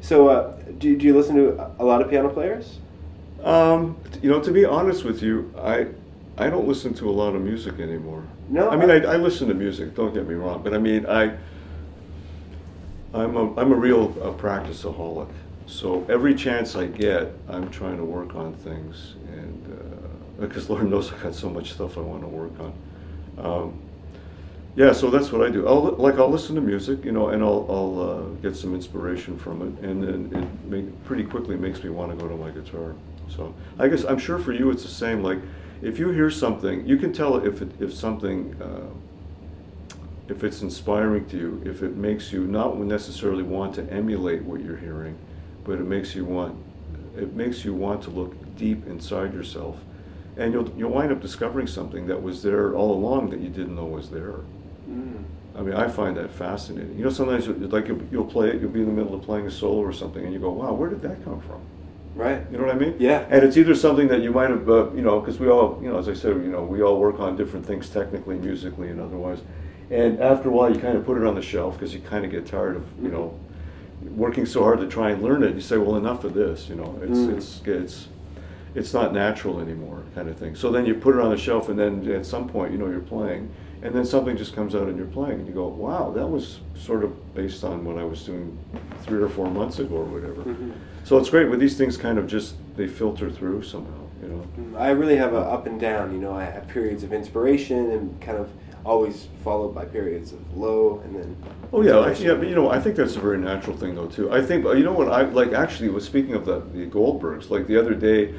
So, uh, do, do you listen to a lot of piano players? Um, you know, to be honest with you, I I don't listen to a lot of music anymore. No, I mean, I- I, I listen to music. Don't get me wrong, but I mean, I I'm a I'm a real uh, practiceaholic. So every chance I get, I'm trying to work on things, and uh, because Lord knows I got so much stuff I want to work on. Um, yeah, so that's what I do. I'll like I'll listen to music, you know, and I'll I'll uh, get some inspiration from it, and then it make, pretty quickly makes me want to go to my guitar. So I guess I'm sure for you it's the same. Like if you hear something, you can tell if it, if something uh, if it's inspiring to you, if it makes you not necessarily want to emulate what you're hearing, but it makes you want it makes you want to look deep inside yourself, and you'll you'll wind up discovering something that was there all along that you didn't know was there. Mm. I mean, I find that fascinating. You know, sometimes like you'll, you'll play it, you'll be in the middle of playing a solo or something, and you go, "Wow, where did that come from?" Right. You know what I mean? Yeah. And it's either something that you might have, uh, you know, because we all, you know, as I said, you know, we all work on different things technically, musically, and otherwise. And after a while, you kind of put it on the shelf because you kind of get tired of, you know, working so hard to try and learn it. You say, well, enough of this. You know, it's Mm. it's it's it's not natural anymore, kind of thing. So then you put it on the shelf, and then at some point, you know, you're playing, and then something just comes out and you're playing, and you go, wow, that was sort of based on what I was doing three or four months ago or whatever. Mhm. So it's great, but these things kind of just they filter through somehow, you know. Mm, I really have a up and down. You know, I have periods of inspiration and kind of always followed by periods of low and then. Oh yeah, I, yeah, but you know, I think that's a very natural thing though too. I think, you know what, I like actually was speaking of the the Goldbergs. Like the other day,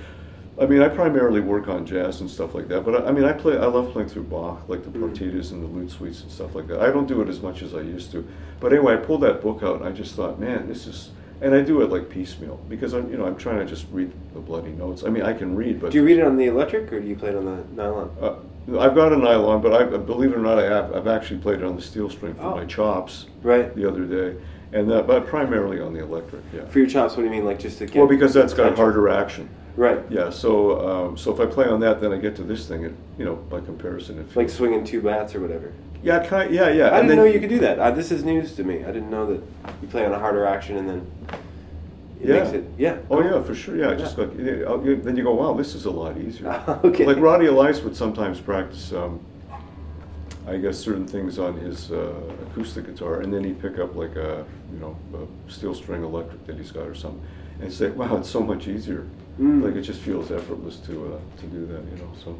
I mean, I primarily work on jazz and stuff like that. But I, I mean, I play, I love playing through Bach, like the Mhm. partitas and the lute suites and stuff like that. I don't do it as much as I used to. But anyway, I pulled that book out and I just thought, man, this is. And I do it like piecemeal because I'm, you know, I'm trying to just read the bloody notes. I mean, I can read, but Do you read it on the electric or do you play it on the nylon? Uh, I've got a nylon, but I believe it or not, I have. I've actually played it on the steel string for Oh. my chops Right. the other day, and that, but primarily on the electric. Yeah. For your chops, what do you mean? Like just to get. Well, because that's got harder action. Right. Yeah. So, um, so if I play on that, then I get to this thing, and you know, by comparison, it It's like swinging two bats or whatever. Yeah. Kind. Yeah. Yeah. I and didn't know you could do that. Uh, this is news to me. I didn't know that you play on a harder action and then it Yeah. makes it. Yeah. Oh yeah, for sure. Yeah, just like then you go, wow, this is a lot easier. Okay. Like Roddy Elias would sometimes practice, um, I guess, certain things on his uh, acoustic guitar, and then he'd pick up like a you know a steel string electric that he's got or something, and say, wow, it's so much easier. Mm. Like it just feels effortless to uh, to do that, you know. So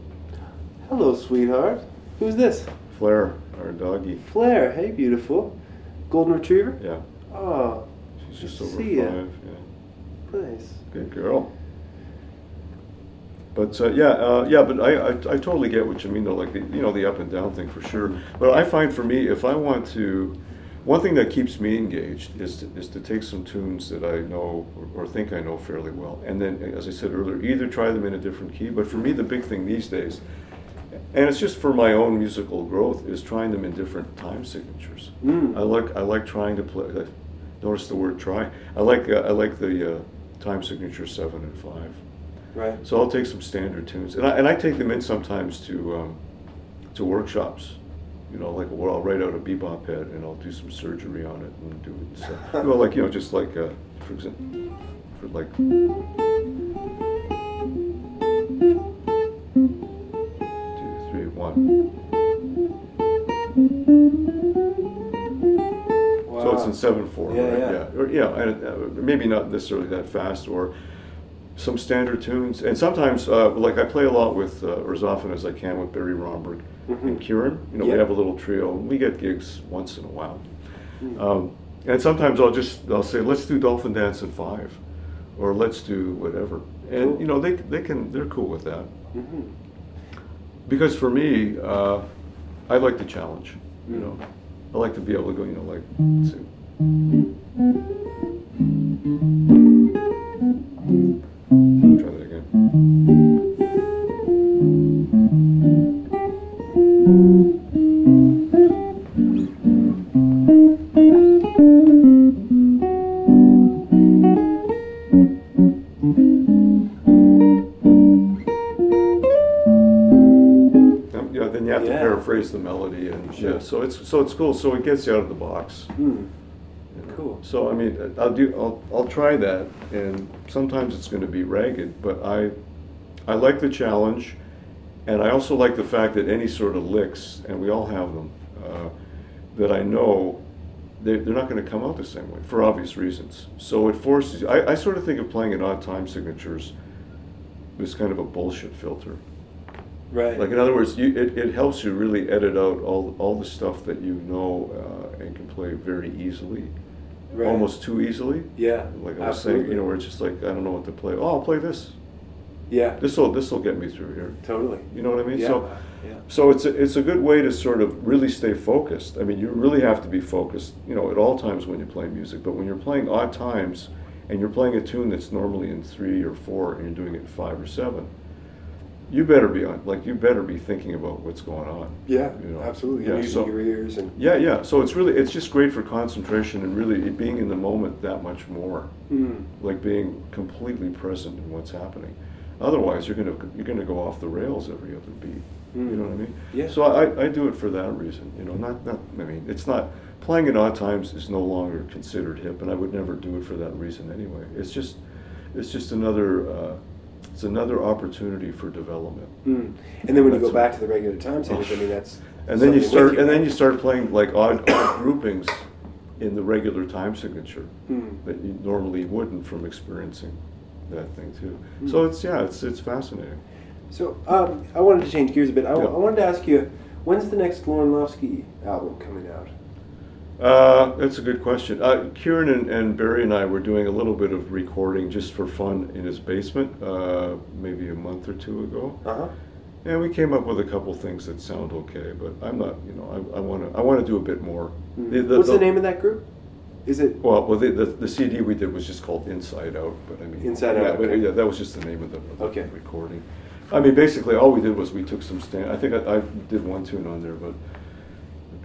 Hello, sweetheart. Who's this? Flair, our doggy. Flair, hey, beautiful. Golden Retriever? Yeah, Oh, she's just over see five. Yeah. Nice. Good girl. But uh, yeah, uh, yeah, but I, I, I totally get what you mean though, like the, you know the up and down thing for sure. But I find for me, if I want to, one thing that keeps me engaged is to, is to take some tunes that I know or, or think I know fairly well, and then as I said earlier, either try them in a different key. But for me, the big thing these days, and it's just for my own musical growth, is trying them in different time signatures. Mm. I like I like trying to play. Notice the word try. I like uh, I like the uh, time signature seven and five. Right. So I'll take some standard tunes, and I, and I take them in sometimes to um, to workshops. You know, like where I'll write out a bebop head and I'll do some surgery on it and do it. So, well, like you know, just like uh, for example, for like two, three, one. So it's seven four, Yeah, right? yeah. Or, yeah, and uh, maybe not necessarily that fast, or some standard tunes. And sometimes, uh, like I play a lot with, uh, or as often as I can, with Barry Romberg and Mhm. Kieran. You know, Yeah. we have a little trio. and We get gigs once in a while. Mm. Um, and sometimes I'll just I'll say, let's do Dolphin Dance in five, or let's do whatever. And Cool. you know, they they can they're cool with that Mhm. because for me, uh, I like the challenge. You Mm. know, I like to be able to go. You know, like let's see. Try that again. Yeah, then you have to Yeah. paraphrase the melody and Sure. yeah. So it's so it's cool. So it gets you out of the box. Mm. So I mean, I'll do I'll I'll try that, and sometimes it's going to be ragged, but I I like the challenge, and I also like the fact that any sort of licks, and we all have them, uh, that I know they, they're not going to come out the same way for obvious reasons. So it forces. I, I sort of think of playing in odd time signatures as kind of a bullshit filter. Right. Like in other words, you, it, it helps you really edit out all all the stuff that you know uh, and can play very easily, Right. almost too easily. Yeah. Like I was absolutely. saying, you know, where it's just like I don't know what to play. Oh, I'll play this. Yeah. This will this will get me through here. Totally. You know what I mean? Yeah. So Yeah. so it's a, it's a good way to sort of really stay focused. I mean, you really have to be focused, you know, at all times when you play music. But when you're playing odd times, and you're playing a tune that's normally in three or four, and you're doing it in five or seven, you better be on. Like you better be thinking about what's going on. Yeah. You know, Absolutely. yeah, using so- your ears and. Yeah, yeah. So it's really it's just great for concentration and really being in the moment that much more. Mm. Like being completely present in what's happening. Otherwise, you're gonna you're gonna go off the rails every other beat. You know what I mean? Yeah. So I, I do it for that reason. You know, not not I mean it's not playing at odd times is no longer considered hip, and I would never do it for that reason anyway. It's just it's just another uh, it's another opportunity for development. Mm. And then when you go back to the regular time signatures, I mean that's. And then you start, with and then you start playing like odd, odd groupings in the regular time signature Mm. that you normally wouldn't from experiencing that thing too. Mm. So it's yeah, it's it's fascinating. So um, I wanted to change gears a bit. I, Yeah. I wanted to ask you, when's the next Lorne Lofsky album coming out? Uh, that's a good question. Uh, Kieran and, and Barry and I were doing a little bit of recording just for fun in his basement, uh, maybe a month or two ago. Uh huh. And we came up with a couple things that sound okay, but I'm not, you know, I, I want to, I want to do a bit more. The- the- What's the, the- name of that group? Is it? Well, well, the, the, the CD we did was just called Inside Out, but I mean, Inside yeah, Out, but, okay. yeah, that was just the name of the, of Okay. recording. I mean, basically, all we did was we took some stand. I think I, I did one tune on there, but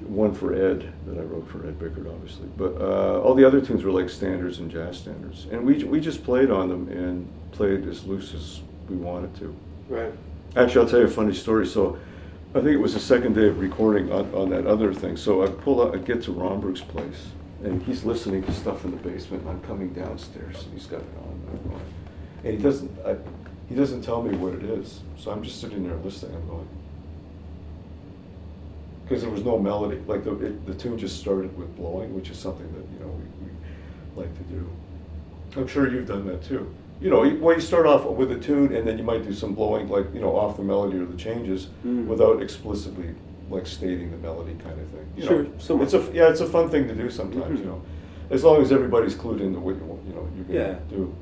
one for Ed that I wrote for Ed Bickert, obviously. But uh, all the other tunes were like standards and jazz standards, and we we just played on them and played as loose as we wanted to. Right. Actually, I'll tell you a funny story. So, I think it was the second day of recording on, on that other thing. So I pull out, I get to Romberg's place, and he's listening to stuff in the basement. And I'm coming downstairs, and he's got it on. And he doesn't, I, he doesn't tell me what it is. So I'm just sitting there listening. I'm going, because there was no melody. Like the it, the tune just started with blowing, which is something that you know we, we like to do. I'm sure you've done that too. You know, you- well, you start off with a tune, and then you might do some blowing, like you know, off the melody or the changes, Mm. without explicitly like stating the melody kind of thing. You Sure, know, somewhat. it's a yeah, it's a fun thing to do sometimes. Mhm. You know, as long as everybody's clued into what you you know you're Yeah. gonna do.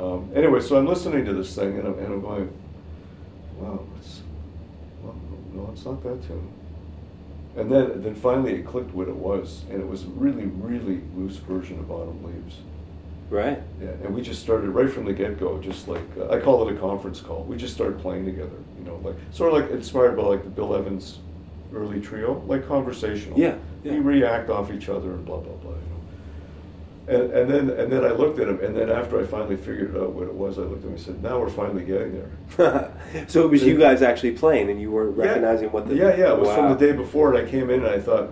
Um, anyway, so I'm listening to this thing and I'm, and I'm going, wow, it's well, no, it's not that tune. And then then finally it clicked what it was, and it was a really really loose version of Autumn Leaves. Right. Yeah, and we just started right from the get go, just like uh, I call it a conference call. We just started playing together, you know, like sort of like inspired by like the Bill Evans early trio, like conversational. Yeah, yeah. We react off each other and blah blah blah. And, and then and then I looked at him, and then after I finally figured out what it was, I looked at him and said, "Now we're finally getting there." so it was you guys actually playing, and you weren't Yeah. recognizing what the. yeah yeah it was from the day before, and I came in and I thought,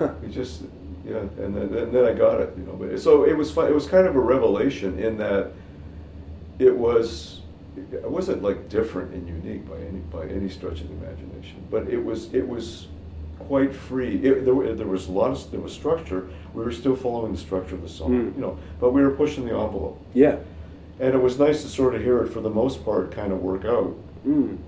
We just, yeah, and then, and then I got it, you know. But so it was fun. It was kind of a revelation in that it was, it wasn't like different and unique by any by any stretch of the imagination. But it was it was quite free. It, there, there was a lot of there was structure. We were still following the structure of the song, Mm. you know. But we were pushing the envelope, yeah. and it was nice to sort of hear it for the most part kind of work out Mm.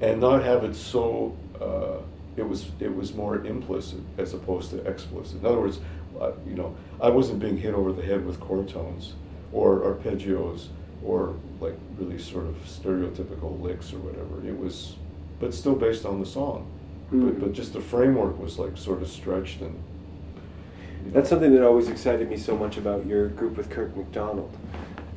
and not have it so uh, it was it was more implicit as opposed to explicit. In other words, uh, you know, I wasn't being hit over the head with chord tones or arpeggios or like really sort of stereotypical licks or whatever. It was, but still based on the song. Mm. But, but just the framework was like sort of stretched and. you know. That's something that always excited me so much about your group with Kirk MacDonald.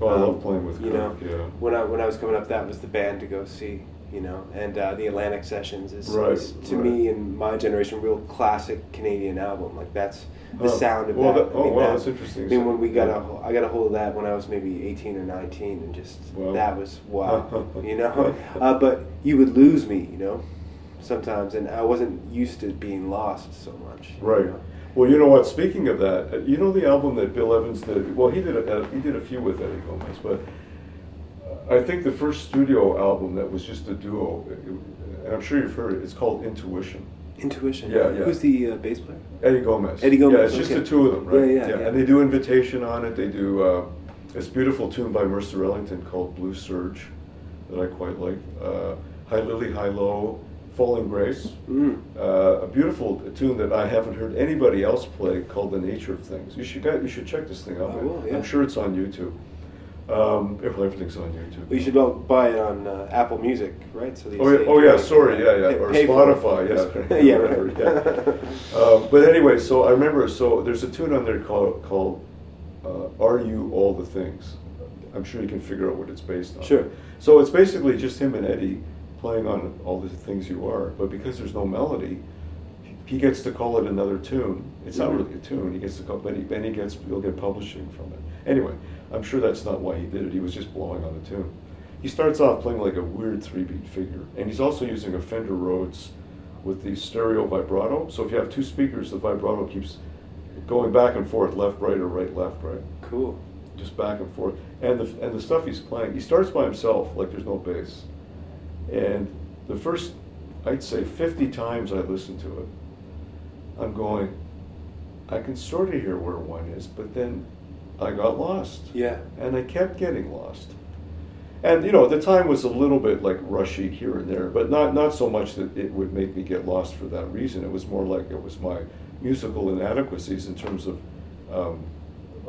Oh, I Um, love playing with you Kirk, know, yeah. when I when I was coming up, that was the band to go see. You know, and uh, the Atlantic Sessions is, Right, is to right. me and my generation, real classic Canadian album. Like that's the Oh, sound of well, that. that- oh, wow, that's interesting. I mean, when we got Yeah. a, I got a hold of that when I was maybe eighteen or nineteen, and just Wow. that was wow. you know, uh, but you would lose me. You know, sometimes, and I wasn't used to being lost so much. you Right. know. Well, you know what? Speaking of that, uh, you know the album that Bill Evans did. Well, he did a, uh, he did a few with Eddie Gomez, but uh, I think the first studio album that was just a duo, and I'm sure you've heard it. It's called Intuition. Intuition. Yeah, yeah. Who's the uh, bass player? Eddie Gomez. Eddie Gomez, Yeah, it's just okay. the two of them, right? Yeah, yeah, yeah. And they do Invitation on it. They do uh, this beautiful tune by Mercer Ellington called Blue Serge that I quite like. Uh, Hi Lili, Hi Lo, Falling Grace. Mm. Uh, a beautiful tune that I haven't heard anybody else play called "The Nature of Things." You should get, you should check this thing out. I will, yeah. I'm sure it's on YouTube. Um, everything's on YouTube. You should buy it on uh, Apple Music, right? So Oh yeah, oh yeah, sorry, yeah, yeah, or. Spotify, yeah, yeah, right. yeah. Uh, but anyway, so I remember, so there's a tune on there called called uh, "Are You All the Things." I'm sure you can figure out what it's based on. Sure. So it's basically just him and Eddie playing on all the things you are, but because there's no melody, he gets to call it another tune. It's not Mhm. really a tune. He gets to call, but he, then he gets he'll get publishing from it. Anyway, I'm sure that's not why he did it. He was just blowing on a tune. He starts off playing like a weird three-beat figure, and he's also using a Fender Rhodes with the stereo vibrato. So if you have two speakers, the vibrato keeps going back and forth, left, right, or right, left, right Cool. just back and forth. And the and the stuff he's playing, he starts by himself, like there's no bass. And the first, I'd say, 50 times I listened to it, I'm going, I can sort of hear where one is, but then I got lost. Yeah. And I kept getting lost. And you know, the time was a little bit like rushy here and there, but not not so much that it would make me get lost for that reason. It was more like it was my musical inadequacies in terms of um,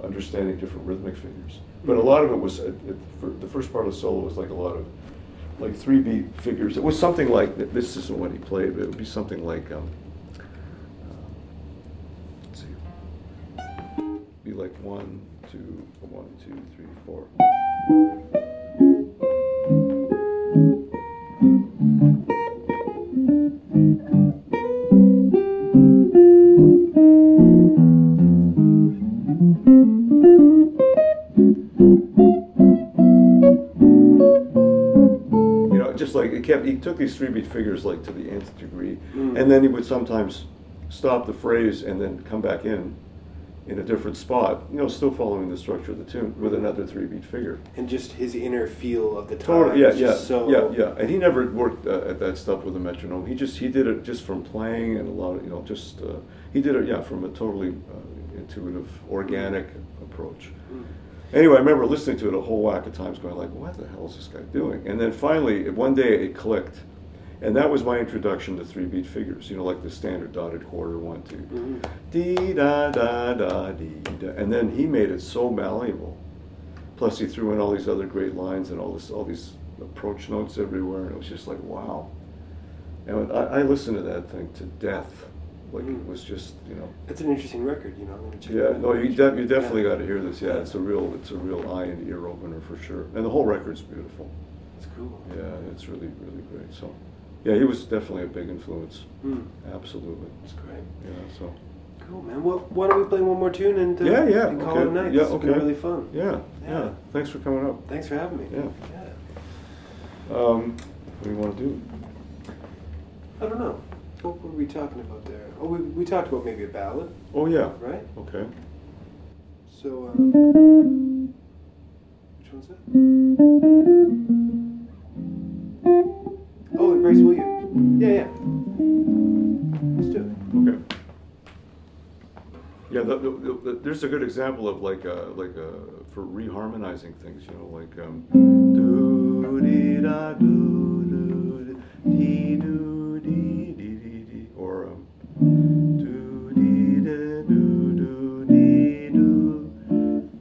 understanding different rhythmic figures. But a lot of it was it, it, the first part of the solo was like a lot of like three beat figures. It was something like this isn't what he played, but it would be something like um, let's see, be like one, two, one, two, three, four. Like it kept, he took these three beat figures like to the nth degree, Mm. and then he would sometimes stop the phrase and then come back in in a different spot, you know, still following the structure of the tune with another three beat figure. And just his inner feel of the time. Totally, yeah, yeah, so yeah, yeah. And he never worked uh, at that stuff with a metronome. He just he did it just from playing and a lot of you know just uh, he did it yeah from a totally uh, intuitive, organic approach. Mm. Anyway, I remember listening to it a whole whack of times, going like, "What the hell is this guy doing?" And then finally, one day it clicked, And that was my introduction to three beat figures, you know, like the standard dotted quarter, one, two. Mhm. Dee da da da dee da. And then he made it so malleable. Plus, he threw in all these other great lines and all this, all these approach notes everywhere, and it was just like wow. And I, I listened to that thing to death, like it was just you know. It's an interesting record, you know. Yeah, no, you, de- you definitely Yeah. got to hear this. Yeah, it's a real, it's a real eye and ear opener for sure. And the whole record's beautiful. It's cool. Yeah, it's really, really great. So, yeah, he was definitely a big influence. Mm, Absolutely. it's great. Yeah. So. Cool, man. Well, why don't we play one more tune and uh, Yeah, yeah, and call okay. it a night? Yeah, This okay. really fun. Yeah, yeah. Yeah. Thanks for coming up. Thanks for having me. Yeah. Yeah. Um, what do you want to do? I don't know. What were we talking about there? Oh, we, we talked about maybe a ballad, Oh yeah. right? Okay. So, uh, which one's that? Oh, Embraceable You? Yeah, yeah. Let's do it. Okay. Yeah, the, the, the, there's a good example of like a, like a, for reharmonizing things, you know, like um, do dee da do do dee do dee dee,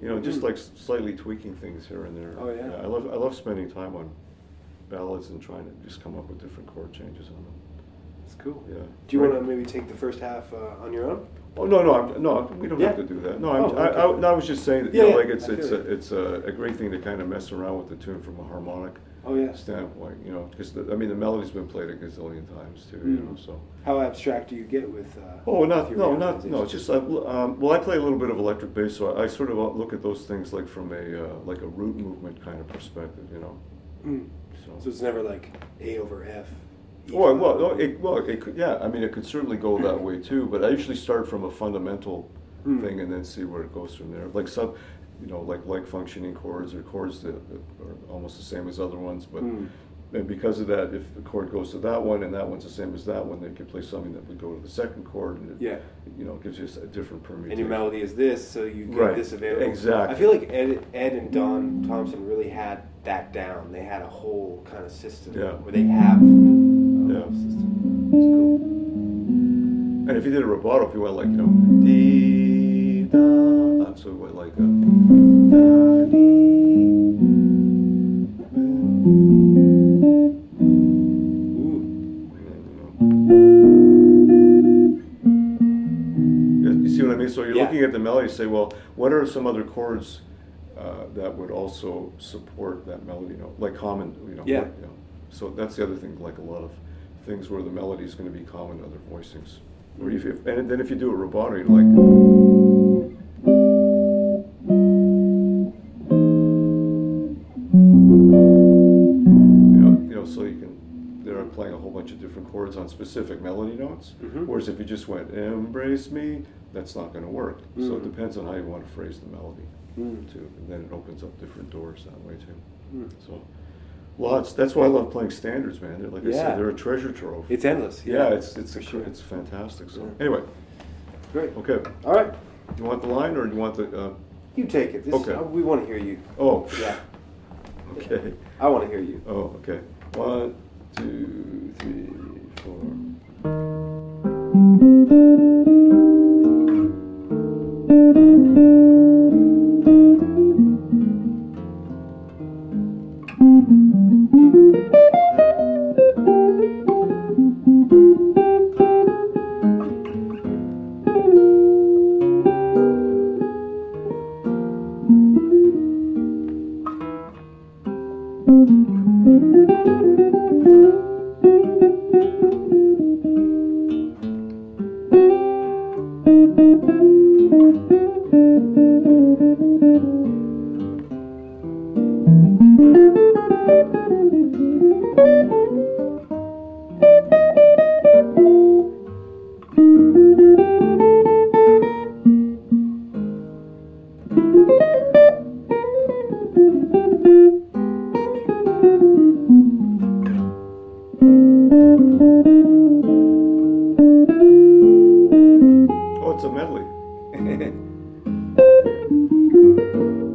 You know, just like slightly tweaking things here and there. Oh, yeah. I love I love spending time on ballads and trying to just come up with different chord changes on them. It's cool. Yeah. Do you Right. want to maybe take the first half uh, on your own? Oh no no I'm, no we don't have to do that. No, I'm, Oh, I, I, no, I was just saying that Yeah, you know, yeah, like it's it's a, it's a, a great thing to kind of mess around with the tune from a harmonic Oh, yeah. standpoint, you know, because I mean the melody's been played a gazillion times too, you Mm. know. So How abstract do you get with? Uh, oh with not your no not no it's just um, well I play a little bit of electric bass, so I, I sort of uh, look at those things like from a uh, like a root movement kind of perspective, you know. Mm. So. So it's never like A over F. E Well, it, well, it could, yeah. I mean, it could certainly go that way too. But I usually start from a fundamental Mm. thing and then see where it goes from there. Like some, you know, like like functioning chords or chords that, are almost the same as other ones. But Mm. and because of that, if the chord goes to that one and that one's the same as that one, they could play something that would go to the second chord, and it, Yeah. you know, gives you a different permutation. And your melody is this, so you get Right. this available. Exactly. I feel like Ed, Ed and Don Thompson really had that down. They had a whole kind of system Yeah. where they have a Yeah. whole system. It's cool. And if you did a rubato, if you went like, you know, dee da, uh, so it like a da dee. Ooh. Yeah, You see what I mean? So you're Yeah. looking at the melody, you say, well, what are some other chords uh, that would also support that melody note, like common, you know? Yeah. what- you know. So that's the other thing, like a lot of things where the melody is going to be common to other voicings. Or if, if, and then if you do a rubato, you're like, bunch of different chords on specific melody notes. Mhm. Whereas if you just went, embrace me, that's not going to work. So it Mhm. depends on how you want to phrase the melody Mm. too. And then it opens up different doors that way too. Mm. So lots, that's why I love playing standards, man. They're, like I said, they're a treasure trove. It's endless. yeah, it's, it's, a, sure. it's fantastic. So Yeah. anyway, great. okay. All right, Do you want the line or do you want the, uh, you take it. This, Okay. uh, we want to hear you. oh, Yeah, okay. I want to hear you. Oh, okay. One, two, three, four. Oh, it's a medley.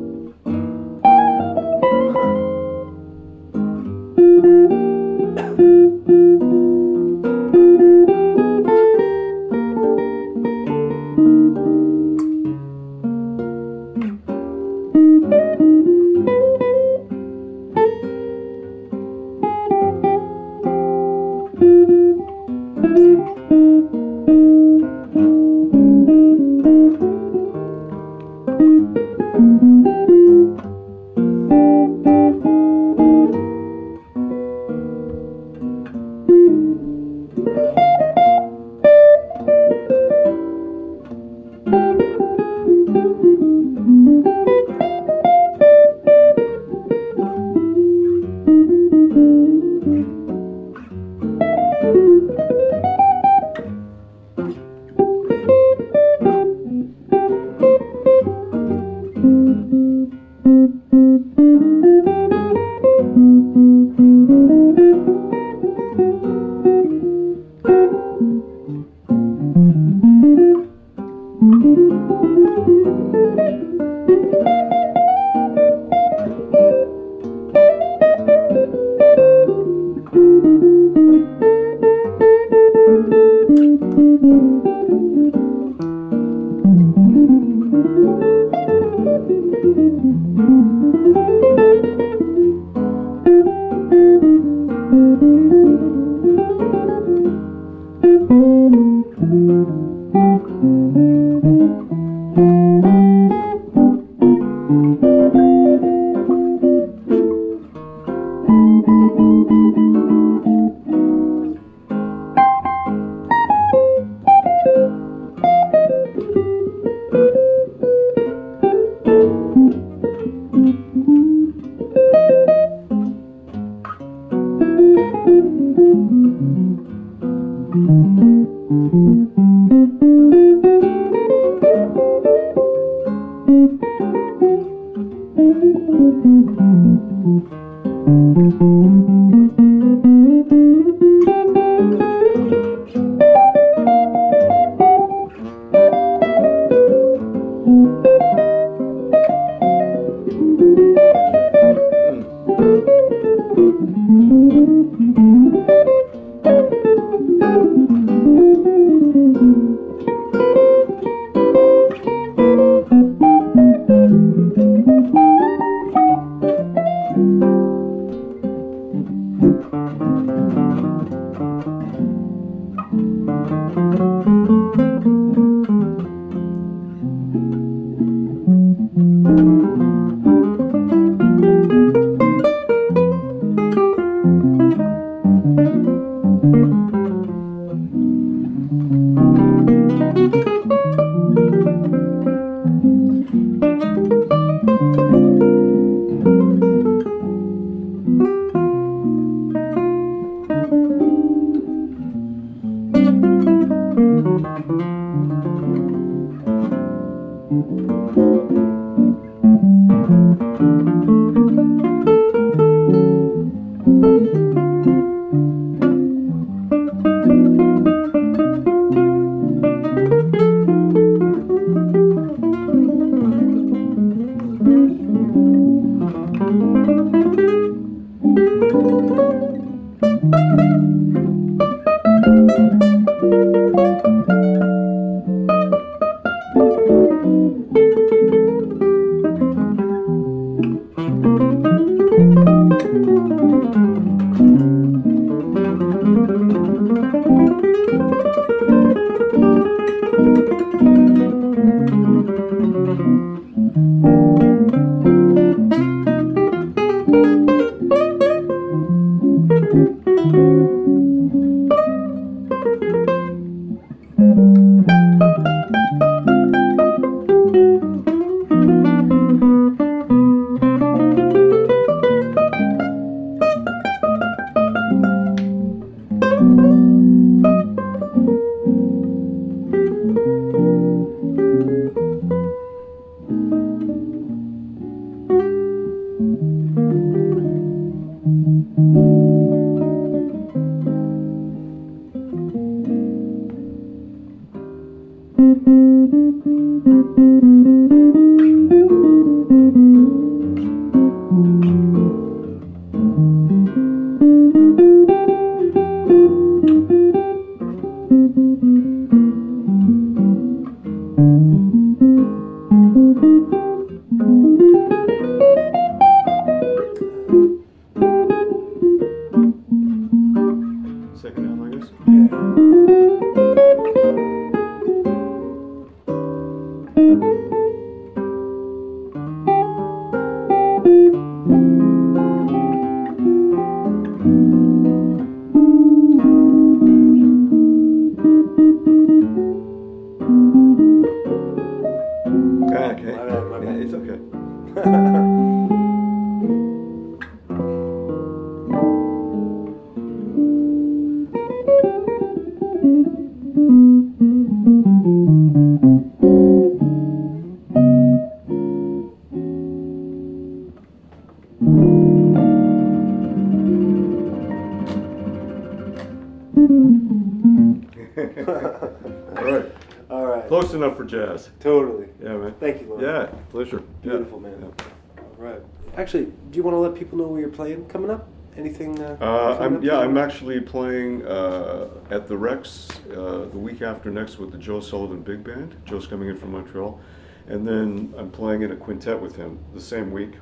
let people know where you're playing coming up? Anything? Uh, Uh, I'm, yeah. I'm actually playing uh, at the Rex uh, the week after next with the Joe Sullivan Big Band. Joe's coming in from Montreal. And then I'm playing in a quintet with him the same week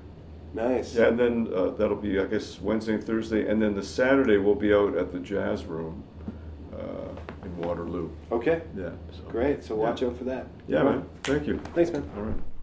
Nice. Yeah, and then uh, that'll be, I guess, Wednesday and Thursday, and then the Saturday we'll be out at the Jazz Room uh, in Waterloo. Okay. Yeah. So. Great. So watch Yeah. out for that. Yeah, man. Thank you. Thanks, man. All right.